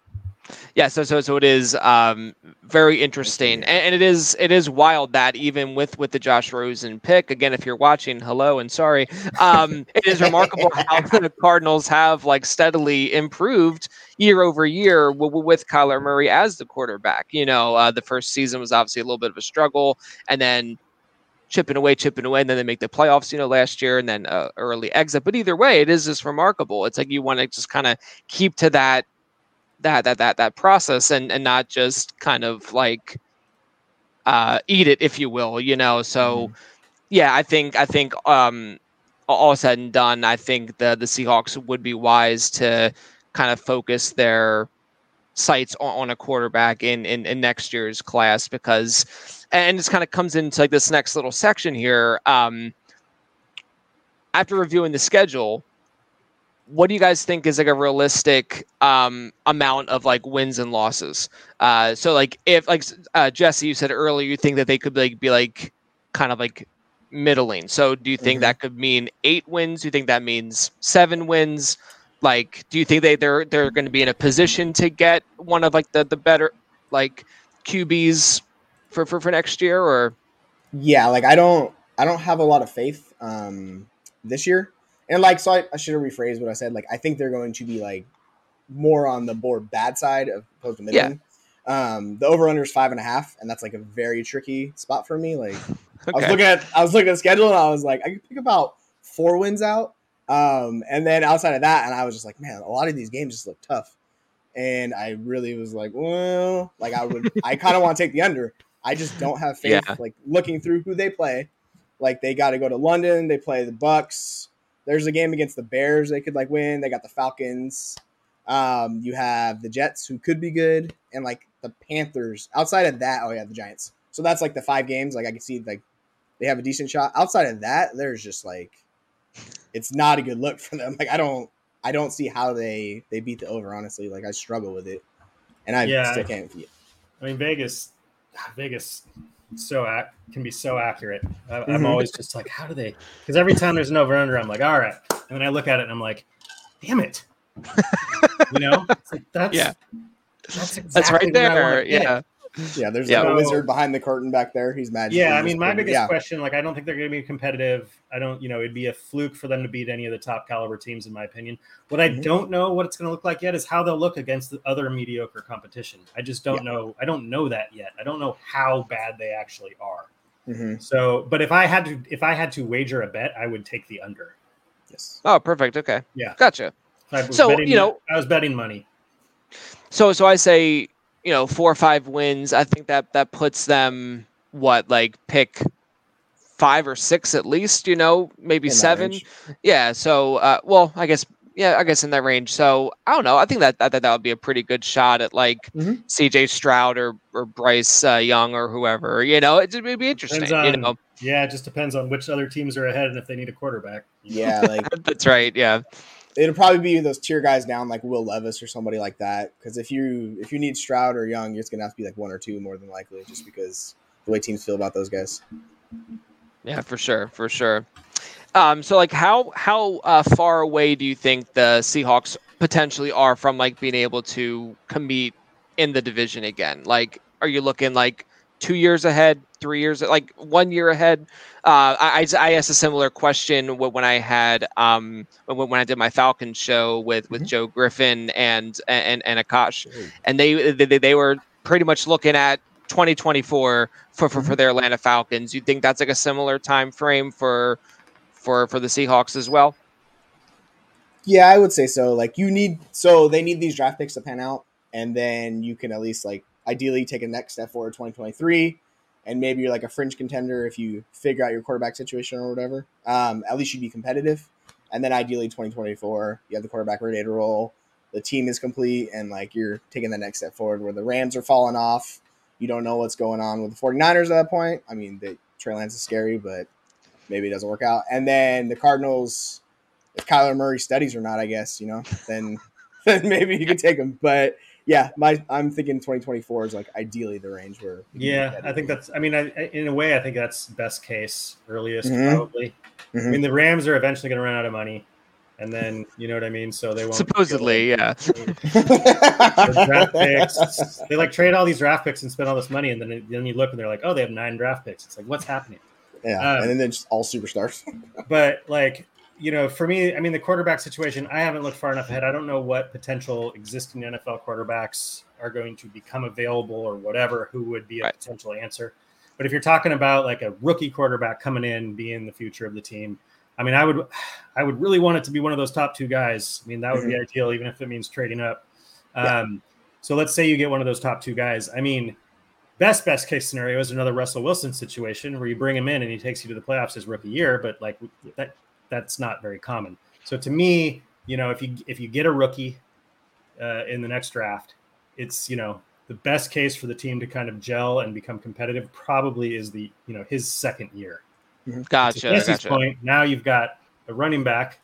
Yeah, so so so it is um, very interesting, and, and it is it is wild that even with with the Josh Rosen pick again, if you're watching, hello and sorry, um, [laughs] it is remarkable how [laughs] the Cardinals have like steadily improved year over year w- with Kyler Murray as the quarterback. You know, uh, the first season was obviously a little bit of a struggle, and then chipping away, chipping away, and then they make the playoffs. You know, last year, and then uh, early exit. But either way, it is just remarkable. It's like you want to just kind of keep to that that that that that process and and not just kind of like uh eat it if you will you know? So yeah i think i think um all said and done i think the the seahawks would be wise to kind of focus their sights on, on a quarterback in, in in next year's class because and this kind of comes into like this next little section here um after reviewing the schedule what do you guys think is like a realistic um, amount of like wins and losses? Uh, so like if like uh, Jesse, you said earlier, you think that they could like be like kind of like middling. So do you think Mhm. that could mean eight wins? Do you think that means seven wins? Like, do you think they they're they're going to be in a position to get one of like the the better like QBs for for, for next year or? Yeah, like I don't I don't have a lot of faith um this year. And like so I, I should have rephrased what I said. Like I think they're going to be like more on the more bad side of opposed to Yeah. Um the over under is five and a half, and that's like a very tricky spot for me. Like [laughs] I was looking at I was looking at the schedule and I was like, I could pick about four wins out. Um, and then outside of that, and I was just like, man, a lot of these games just look tough. And I really was like, well, like I would I kind of want to take the under. I just don't have faith. Yeah. Like looking through who they play, like they got to go to London. They play the Bucs. There's a game against the Bears they could like win. They got the Falcons. Um, you have the Jets who could be good, and like the Panthers. Outside of that, oh yeah, the Giants. So that's like the five games. Like I can see like they have a decent shot. Outside of that, there's just like it's not a good look for them. [laughs] Like I don't I don't see how they they beat the over. Honestly, like I struggle with it, and I Yeah. still can't. I mean, Vegas, Vegas, so ac- can be so accurate. I, I'm Mhm. always just like, how do they? Because every time there's an over under, I'm like, all right, and then I look at it and I'm like, damn it, [laughs] you know, it's like, that's Yeah. that's, That's right exactly I wanna there. Yeah. Yeah, there's Yeah. like a wizard behind the curtain back there. He's magic. Yeah, I mean, my biggest yeah. question, like, I don't think they're going to be competitive. I don't, you know, it'd be a fluke for them to beat any of the top caliber teams, in my opinion. What I Mhm. don't know what it's going to look like yet is how they'll look against the other mediocre competition. I just don't Yeah. know. I don't know that yet. I don't know how bad they actually are. Mhm. So, but if I had to, if I had to wager a bet, I would take the under. Yes. Oh, perfect. Okay. Yeah. Gotcha. If So, betting, you know- I was betting money. So so I say, you know, four or five wins. I think that that puts them what like pick five or six at least. You know, maybe In seven. Yeah. So uh, well, I guess yeah, I guess in that range. So I don't know. I think that that that would be a pretty good shot at like Mhm. C.J. Stroud or or Bryce uh, Young or whoever. You know, it, it'd be interesting. Depends you know, Yeah, it just depends on which other teams are ahead and if they need a quarterback. Yeah, like [laughs] that's right. Yeah. It'll probably be those tier guys down, like Will Levis or somebody like that. Because if you if you need Stroud or Young, it's gonna have to be like one or two more than likely, just because the way teams feel about those guys. Yeah, for sure, for sure. Um, so like how how uh, far away do you think the Seahawks potentially are from like being able to compete in the division again? Like, are you looking like two years ahead, three years, like one year ahead? Uh, I, I I asked a similar question when I had um when, when I did my Falcon show with with Mhm. Joe Griffin and and and Akash, and they they, they were pretty much looking at 2024 for, for, for their Atlanta Falcons. You think that's like a similar time frame for for for the Seahawks as well? Yeah, I would say so. Like you need so they need these draft picks to pan out, and then you can at least like ideally take a next step forward 2023, and maybe you're like a fringe contender if you figure out your quarterback situation or whatever. Um, at least you'd be competitive, and then ideally 2024 you have the quarterback ready to roll, the team is complete, and like you're taking the next step forward where the Rams are falling off. You don't know what's going on with the 49ers at that point. I mean, the Trey Lance is scary, but maybe it doesn't work out. And then the Cardinals if Kyler Murray studies or not, I guess you know, then [laughs] then maybe you could take him. But yeah, my I'm thinking 2024 is like ideally the range where. Yeah, I think that's. I mean, I, I- in a way, I think that's best case, earliest Mhm. probably. I Mhm. mean, the Rams are eventually going to run out of money, and then you know what I mean. So they won't Supposedly, yeah. Draft picks. They like trade all these draft picks and spend all this money, and then then you look and they're like, oh, they have nine draft picks. It's like, what's happening? yeah, Um, and then they're just all superstars. But like, you know, for me, I mean, the quarterback situation, I haven't looked far enough ahead. I don't know what potential existing NFL quarterbacks are going to become available or whatever, who would be a Right. potential answer. But if you're talking about like a rookie quarterback coming in, being the future of the team, I mean, I would, I would really want it to be one of those top two guys. I mean, that would be ideal, even if it means trading up. Yeah. Um, so let's say you get one of those top two guys. I mean, best best case scenario is another Russell Wilson situation where you bring him in and he takes you to the playoffs his rookie year, but like that that's not very common. So to me, you know, if you if you get a rookie uh, in the next draft, it's you know the best case for the team to kind of gel and become competitive probably is the you know his second year. Gotcha. to Jesse's gotcha. point, now you've got a running back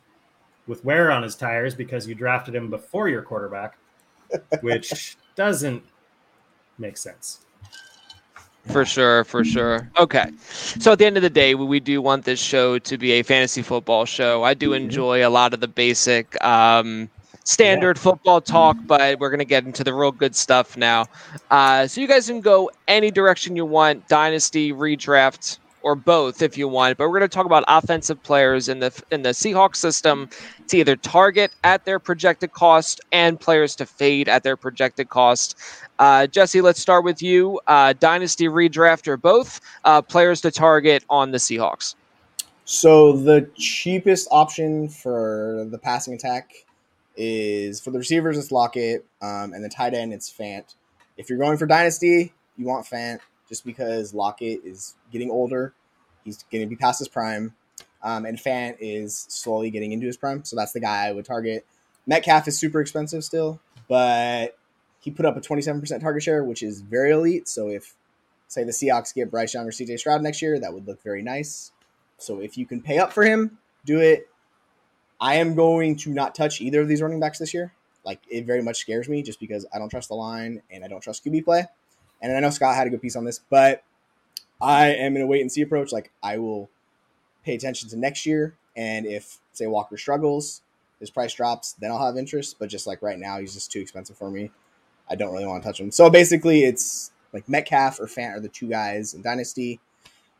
with wear on his tires because you drafted him before your quarterback, [laughs] which doesn't make sense. For sure, for sure. Okay. So at the end of the day, we, do want this show to be a fantasy football show. I do enjoy a lot of the basic um, standard football talk, but we're going to get into the real good stuff now. Uh, so you guys can go any direction you want dynasty, redraft, or both if you want. But we're going to talk about offensive players in the in the Seahawks system to either target at their projected cost and players to fade at their projected cost. Uh, Jesse, let's start with you. Uh, dynasty, redraft, or both uh, players to target on the Seahawks. So the cheapest option for the passing attack is for the receivers. It's Lockett, um, and the tight end it's Fant. If you're going for dynasty, you want Fant just because Lockett is getting older. He's going to be past his prime, um, and Fant is slowly getting into his prime. So that's the guy I would target. Metcalf is super expensive still, but he put up a 27% target share, which is very elite. So if say the Seahawks get Bryce Young or CJ Stroud next year, that would look very nice. So if you can pay up for him, do it. I am going to not touch either of these running backs this year. Like it very much scares me just because I don't trust the line and I don't trust QB play. And I know Scott had a good piece on this, but I am in a wait and see approach. Like I will pay attention to next year, and if say Walker struggles, his price drops, then I'll have interest. But just like right now, he's just too expensive for me. I don't really want to touch him. So basically, it's like Metcalf or Fant are the two guys in Dynasty.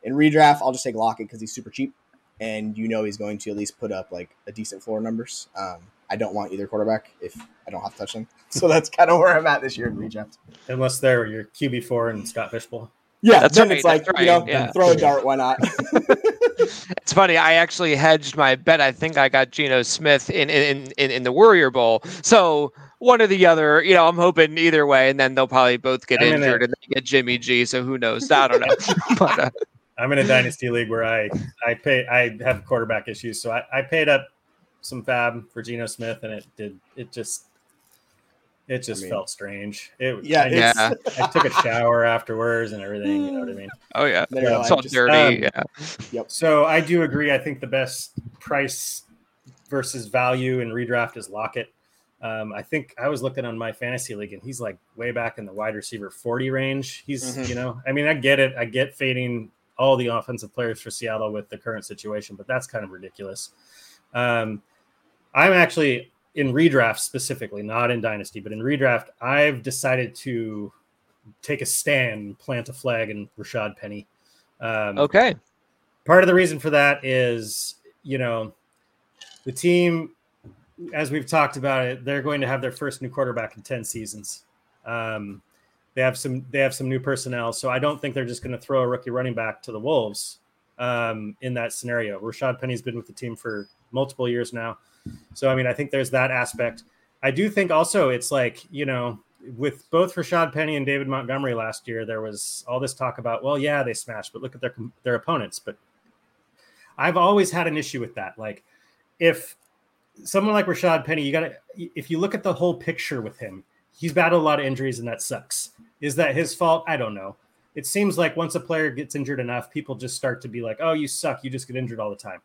In redraft, I'll just take Lockett because he's super cheap, and you know he's going to at least put up like a decent floor numbers. Um, I don't want either quarterback if I don't have to touch them. [laughs] So that's kind of where I'm at this year in redraft. Unless they're your QB four and Scott Fish Bowl. Yeah, That's then right, it's like that's you know, yeah. throw a dart, why not? [laughs] It's funny. I actually hedged my bet. I think I got Geno Smith in in, in, in the Warrior Bowl. So one or the other. You know, I'm hoping either way, and then they'll probably both get I'm in injured it. and then get Jimmy G. So who knows? I don't know. [laughs] but uh, I'm in a dynasty league where I I pay I have quarterback issues, so I, I paid up some FAAB for Geno Smith, and it did it just it just mean, felt strange. It yeah, I, Yeah. I took a shower [laughs] afterwards and everything. You know what I mean? oh yeah, Then you're it's all just- dirty. um, yeah. So I do agree. I think the best price versus value in redraft is Lockett. Um, I think I was looking on my fantasy league, and he's like way back in the wide receiver 40 range. He's, Mhm. you know, I mean, I get it. I get fading all the offensive players for Seattle with the current situation, but that's kind of ridiculous. Um, I'm actually in redraft specifically, not in dynasty, but in redraft, I've decided to take a stand, plant a flag in Rashad Penny. Um, Okay. part of the reason for that is you know the team as we've talked about it they're going to have their first new quarterback in 10 seasons um, they have some they have some new personnel so i don't think they're just going to throw a rookie running back to the wolves um, in that scenario rashad penny's been with the team for multiple years now so i mean i think there's that aspect i do think also it's like you know with both Rashad Penny and David Montgomery last year, there was all this talk about, well, yeah, they smashed, but look at their their opponents. But I've always had an issue with that. Like, if someone like Rashad Penny, you got to, if you look at the whole picture with him, he's battled a lot of injuries, and that sucks. Is that his fault? I don't know. It seems like once a player gets injured enough, people just start to be like, oh, you suck. You just get injured all the time.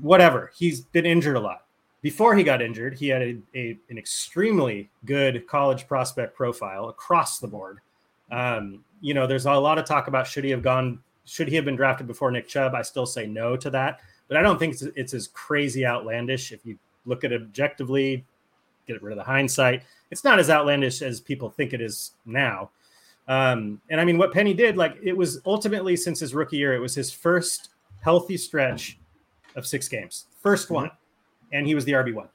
Whatever. He's been injured a lot before he got injured, he had a, a, an extremely good college prospect profile across the board. Um, you know, there's a lot of talk about should he have gone, should he have been drafted before Nick Chubb? I still say no to that, but I don't think it's, it's as crazy outlandish. If you look at it objectively, get rid of the hindsight, it's not as outlandish as people think it is now. Um, and I mean, what Penny did, like it was ultimately since his rookie year, it was his first healthy stretch of six games, 1st one and he was the RB one.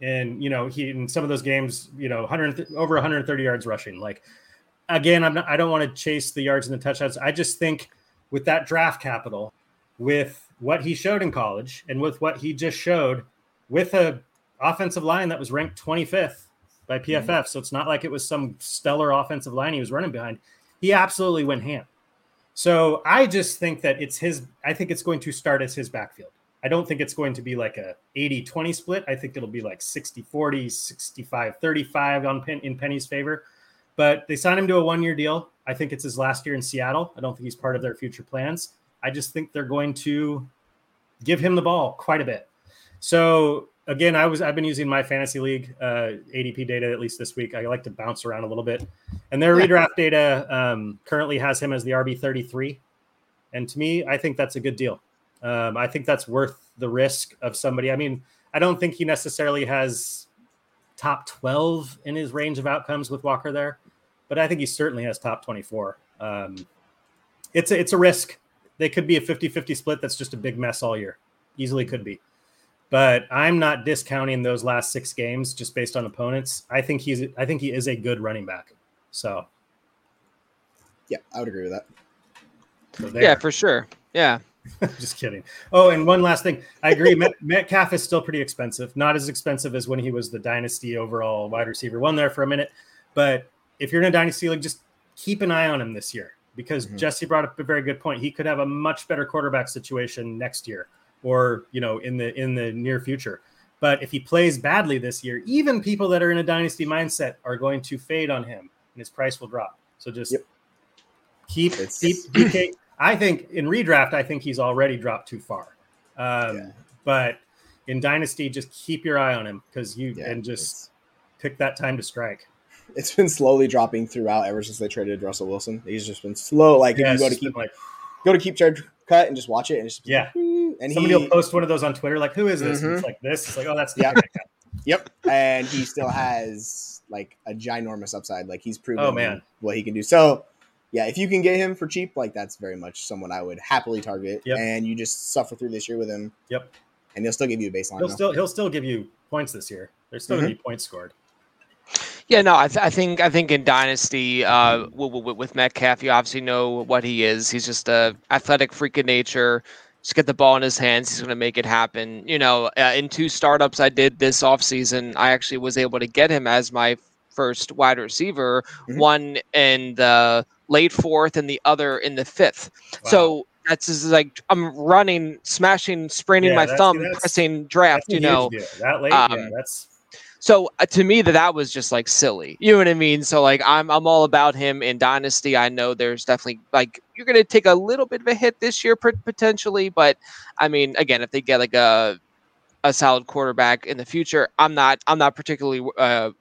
And you know, he in some of those games, you know, 100 over 130 yards rushing. Like again, I'm not I don't want to chase the yards and the touchdowns. I just think with that draft capital, with what he showed in college and with what he just showed with a offensive line that was ranked 25th by PFF. Mm-hmm. So it's not like it was some stellar offensive line he was running behind. He absolutely went ham. So I just think that it's his I think it's going to start as his backfield. I don't think it's going to be like a 80 20 split. I think it'll be like 60 40, 65 35 on Pen, in Penny's favor. But they signed him to a one year deal. I think it's his last year in Seattle. I don't think he's part of their future plans. I just think they're going to give him the ball quite a bit. So again, I was I've been using my fantasy league uh, ADP data at least this week. I like to bounce around a little bit, and their redraft data um, currently has him as the RB thirty three, and to me, I think that's a good deal. Um, I think that's worth the risk of somebody. I mean, I don't think he necessarily has top 12 in his range of outcomes with Walker there, but I think he certainly has top 24. Um, it's a, it's a risk. They could be a 50 50 split that's just a big mess all year. Easily could be. But I'm not discounting those last six games just based on opponents. I think he's I think he is a good running back. So, yeah, I would agree with that. so Yeah, for sure. Yeah. [laughs] Just kidding. Oh, and one last thing. I agree. Met, [laughs] Metcalf is still pretty expensive. Not as expensive as when he was the dynasty overall wide receiver one there for a minute. But if you're in a dynasty league, just keep an eye on him this year because Mhm. Jesse brought up a very good point. He could have a much better quarterback situation next year or, you know, in the in the near future. But if he plays badly this year, even people that are in a dynasty mindset are going to fade on him and his price will drop. So just Yep. keep It's- keep [clears throat] DK. I think in redraft, I think he's already dropped too far. Um, Yeah. But in dynasty, just keep your eye on him because you Yeah, and just pick that time to strike. it's been slowly dropping throughout ever since they traded Russell Wilson. He's just been slow. Like Yeah, if you go to keep like go to keep charge cut and just watch it and just Yeah. and somebody he will post one of those on Twitter, like, "Who is this?" And Mhm. it's like this. It's like, "Oh, that's Yeah. the guy." Yep. And he still has like a ginormous upside. Like he's proven Oh, man. what he can do. So yeah, if you can get him for cheap, like that's very much someone I would happily target. Yep. And you just suffer through this year with him. Yep. And he'll still give you a baseline. He'll still he'll still give you points this year. There's still gonna be points scored. Yeah, no, I, th- I think I think in Dynasty, uh, w- w- with Metcalf, you obviously know what he is. He's just a athletic freak of nature. Just get the ball in his hands, he's going to make it happen. You know, uh, in two startups I did this offseason, I actually was able to get him as my first wide receiver, Mhm. one in the late fourth and the other in the fifth. Wow. So that's just like I'm running, smashing, spraining Yeah, my thumb, pressing draft. You know, deal. that late, yeah, um, that's so uh, to me, that that was just like silly. You know what I mean? So like I'm I'm all about him in Dynasty. I know there's definitely like you're gonna take a little bit of a hit this year potentially, but I mean, again, if they get like a a solid quarterback in the future, I'm not I'm not particularly uh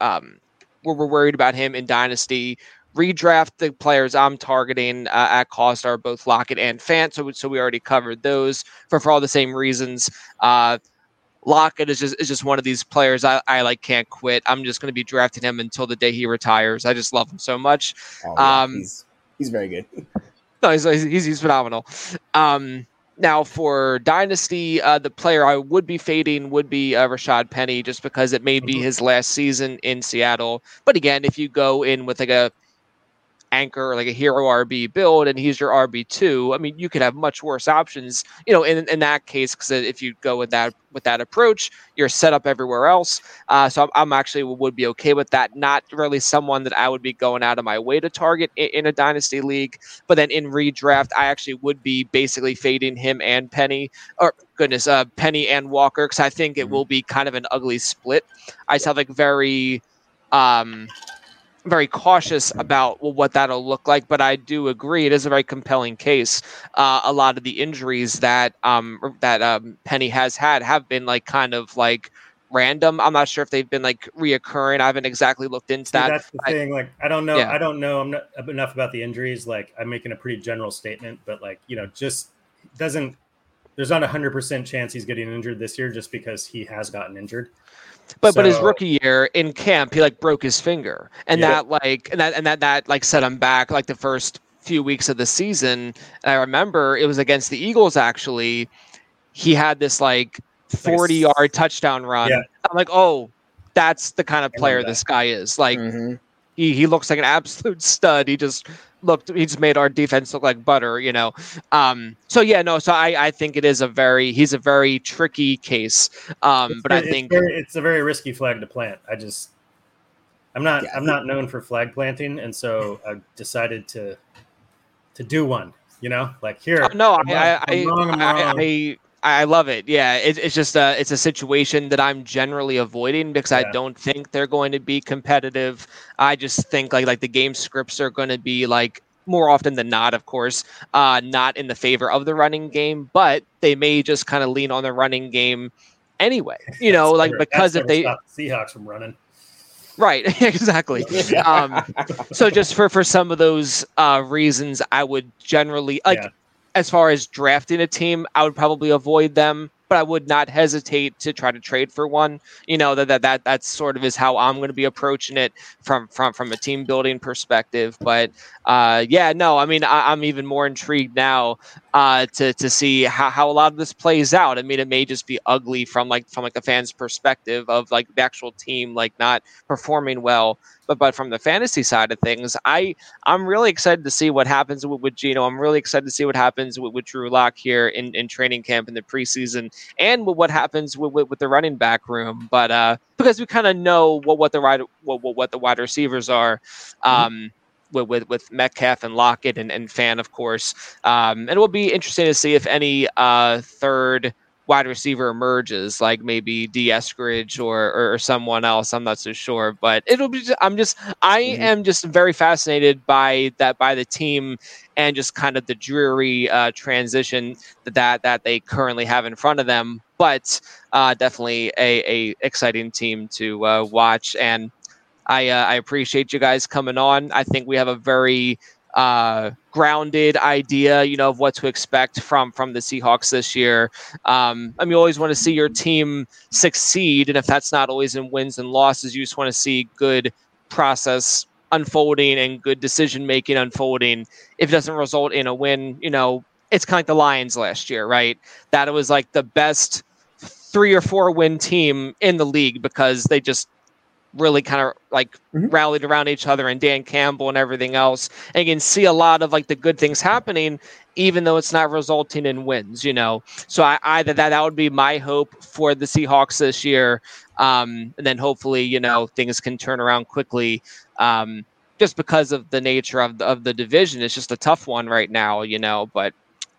um we're, we're worried about him in Dynasty. Redraft the players I'm targeting uh, at cost are both Lockett and Fant, so so we already covered those for for all the same reasons. Uh, Lockett is just is just one of these players I, I like can't quit. I'm just going to be drafting him until the day he retires. I just love him so much. Oh, yeah, um, he's he's very good. [laughs] No, he's he's, he's phenomenal. Um, now for Dynasty, uh, the player I would be fading would be uh, Rashad Penny, just because it may be Mhm. his last season in Seattle. But again, if you go in with like a anchor, like a hero RB build, and he's your RB two, I mean, you could have much worse options. You know, in in that case, because if you go with that with that approach, you're set up everywhere else. Uh, so I'm, I'm actually would be okay with that. Not really someone that I would be going out of my way to target in, in a dynasty league. But then in redraft, I actually would be basically fading him and Penny, or goodness, uh, Penny and Walker, because I think it Mhm. will be kind of an ugly split. I just have like very, um, very cautious about what that'll look like. But I do agree it is a very compelling case. Uh, a lot of the injuries that um that um, Penny has had have been like kind of like random. I'm not sure if they've been like reoccurring. I haven't exactly looked into See, that. that's the I- thing. Like, I don't know. Yeah. I don't know I'm not, enough about the injuries. Like, I'm making a pretty general statement, but like, you know, just doesn't. There's not a hundred percent chance he's getting injured this year just because he has gotten injured. But but his rookie year in camp, he like broke his finger, and Yeah. that like and that and that that like set him back like the first few weeks of the season. And I remember it was against the Eagles actually. He had this like Like forty s- yard touchdown run. Yeah. I'm like, oh, that's the kind of player this guy is. Like Mhm. He he looks like an absolute [laughs] stud. He just looked he just made our defense look like butter, you know. Um so yeah, no, so I I think it is a very he's a very tricky case. Um It's but I think it's, very, it's a very risky flag to plant. I just, I'm not, Yeah. I'm not known for flag planting, and so [laughs] I decided to, to do one. You know, like here. Oh, no, I'm I, wrong, I, I'm wrong, I'm wrong. I, I love it. Yeah, it, it's just a, it's a situation that I'm generally avoiding because I don't think they're going to be competitive. I just think like like the game scripts are going to be like more often than not, of course, uh, not in the favor of the running game, but they may just kind of lean on the running game anyway. [laughs] You know, like never- because that's if they stopped the Seahawks from running. right, [laughs] exactly. [laughs] Um, so just for for some of those uh, reasons, I would generally like Yeah. As far as drafting a team, I would probably avoid them, but I would not hesitate to try to trade for one. You know that that that that's sort of is how I'm going to be approaching it from from from a team building perspective. But uh, yeah, no, I mean I, I'm even more intrigued now uh, to to see how, how a lot of this plays out. I mean, it may just be ugly from like from like a fan's perspective of like the actual team like not performing well. But but from the fantasy side of things, I I'm really excited to see what happens with, with Geno. I'm really excited to see what happens with, with Drew Lock here in, in training camp in the preseason, and with what happens with, with, with the running back room. But uh, because we kind of know what what the wide what, what what the wide receivers are. Um, with, with with Metcalf and Lockett and, and Fant, of course. Um, and it will be interesting to see if any uh, third wide receiver emerges, like maybe Dee Eskridge or, or or someone else. I'm not so sure, but it'll be. I'm just. I Mhm. am just very fascinated by that by the team and just kind of the dreary uh, transition that that they currently have in front of them. But uh, definitely a, a exciting team to uh, watch and. I uh, I appreciate you guys coming on. I think we have a very uh, grounded idea, you know, of what to expect from from the Seahawks this year. Um, I mean, you always want to see your team succeed, and if that's not always in wins and losses, you just want to see good process unfolding and good decision making unfolding, if it doesn't result in a win, you know, it's kind of like the Lions last year, right? That it was like the best three or four win team in the league because they just really kind of like mm-hmm. rallied around each other and Dan Campbell and everything else. And you can see a lot of like the good things happening, even though it's not resulting in wins, you know. So I either that that would be my hope for the Seahawks this year. Um, and then hopefully, you know, things can turn around quickly. Um, just because of the nature of the, of the division, it's just a tough one right now, you know. But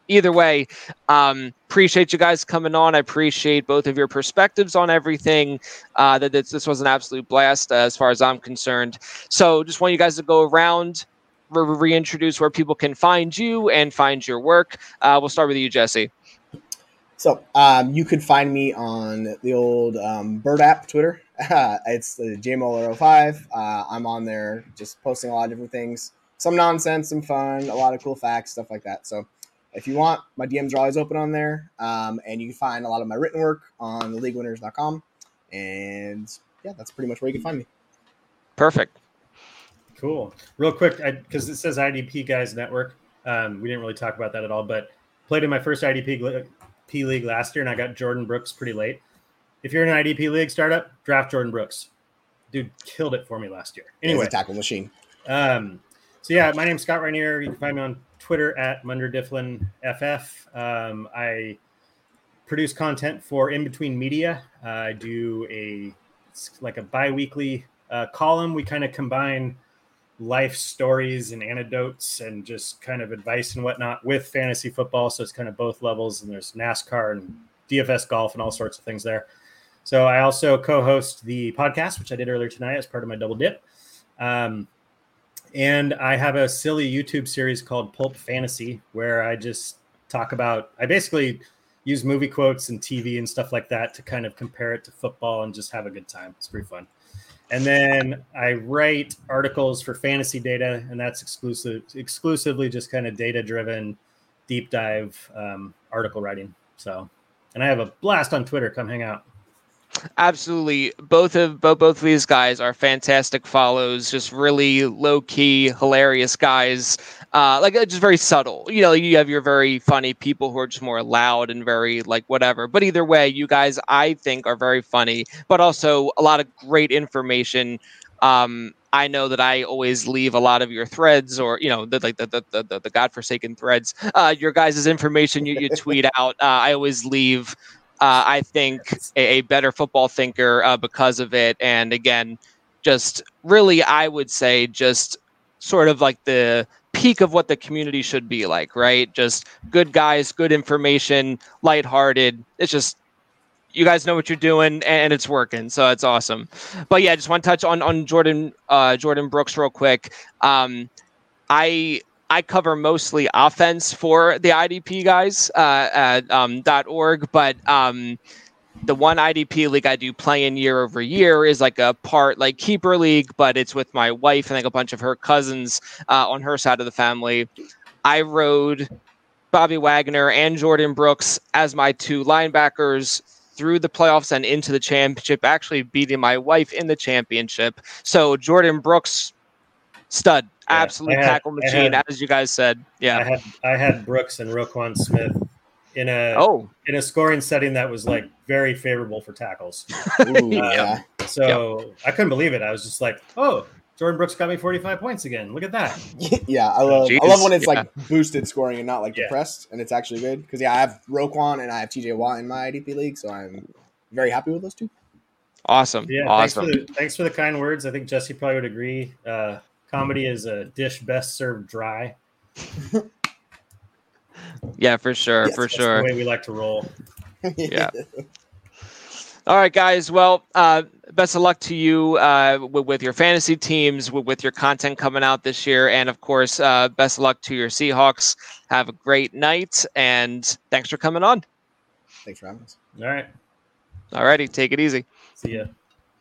either way, um, appreciate you guys coming on. I appreciate both of your perspectives on everything. Uh, that this, this was an absolute blast uh, as far as I'm concerned. So just want you guys to go around, re- reintroduce where people can find you and find your work. Uh, we'll start with you, Jesse. So um, you could find me on the old um, Bird app Twitter. [laughs] it's the JMoller05. Uh, I'm on there just posting a lot of different things. Some nonsense, some fun, a lot of cool facts, stuff like that. So if you want, my DMs are always open on there. Um, and you can find a lot of my written work on theleaguewinners.com. And yeah, that's pretty much where you can find me. Perfect. Cool. Real quick, because it says IDP Guys Network. Um, we didn't really talk about that at all, but played in my first IDP P league last year and I got Jordyn Brooks pretty late. If you're in an IDP league startup, draft Jordyn Brooks. Dude killed it for me last year. Anyway, tackle machine. Um, so yeah, my name's Scott Rainier. You can find me on Twitter at Munder Difflin FF. Um, I produce content for In Between Media. Uh, I do a like a biweekly uh, column. We kind of combine life stories and anecdotes and just kind of advice and whatnot with fantasy football. So it's kind of both levels. And there's NASCAR and DFS golf and all sorts of things there. So I also co-host the podcast, which I did earlier tonight as part of my double dip. Um, and I have a silly YouTube series called Pulp Fantasy where I just talk about, I basically use movie quotes and TV and stuff like that to kind of compare it to football and just have a good time. It's pretty fun. And then I write articles for fantasy data, and that's exclusive, exclusively just kind of data driven, deep dive um, article writing. So, and I have a blast on Twitter. Come hang out. Absolutely, both of both both of these guys are fantastic follows. Just really low key, hilarious guys. Uh, like uh, just very subtle. You know, you have your very funny people who are just more loud and very like whatever. But either way, you guys I think are very funny, but also a lot of great information. Um, I know that I always leave a lot of your threads or, you know, the, like the, the, the, the godforsaken threads, uh, your guys' information you, you tweet out. Uh, I always leave uh, I think, a, a, better football thinker uh, because of it. And again, just really, I would say, just sort of like the peak of what the community should be like, right? Just good guys, good information, lighthearted. It's just you guys know what you're doing and it's working so it's awesome but yeah just want to touch on on jordyn uh, jordyn brooks real quick um, i I cover mostly offense for the IDP guys uh, at um, .org, but um, the one IDP league I do play in year over year is like a part like keeper league, but it's with my wife and like a bunch of her cousins uh, on her side of the family. I rode Bobby Wagner and Jordyn Brooks as my two linebackers through the playoffs and into the championship, actually beating my wife in the championship. So Jordyn Brooks, stud absolute had, tackle machine, had, as you guys said. Yeah, I had I had Brooks and Roquan Smith in a oh in a scoring setting that was like very favorable for tackles. Ooh, yeah. So yep. I couldn't believe it. I was just like, oh. Jordyn Brooks got me 45 points again. Look at that. [laughs] yeah, I love Jeez. I love when it's yeah. like boosted scoring and not like yeah. depressed and it's actually good. Because yeah, I have Roquan and I have TJ Watt in my IDP league, so I'm very happy with those two. Awesome. Yeah, awesome. Thanks for, the, thanks for the kind words. I think Jesse probably would agree. Uh, Comedy is a dish best served dry. [laughs] yeah, for sure, yes, for sure. the way we like to roll. yeah. [laughs] All right, guys. Well, uh, best of luck to you uh, with, with, your fantasy teams, with, with, your content coming out this year, and of course, uh, best of luck to your Seahawks. Have a great night, and thanks for coming on. Thanks for having us. All right. All righty. Take it easy. See ya.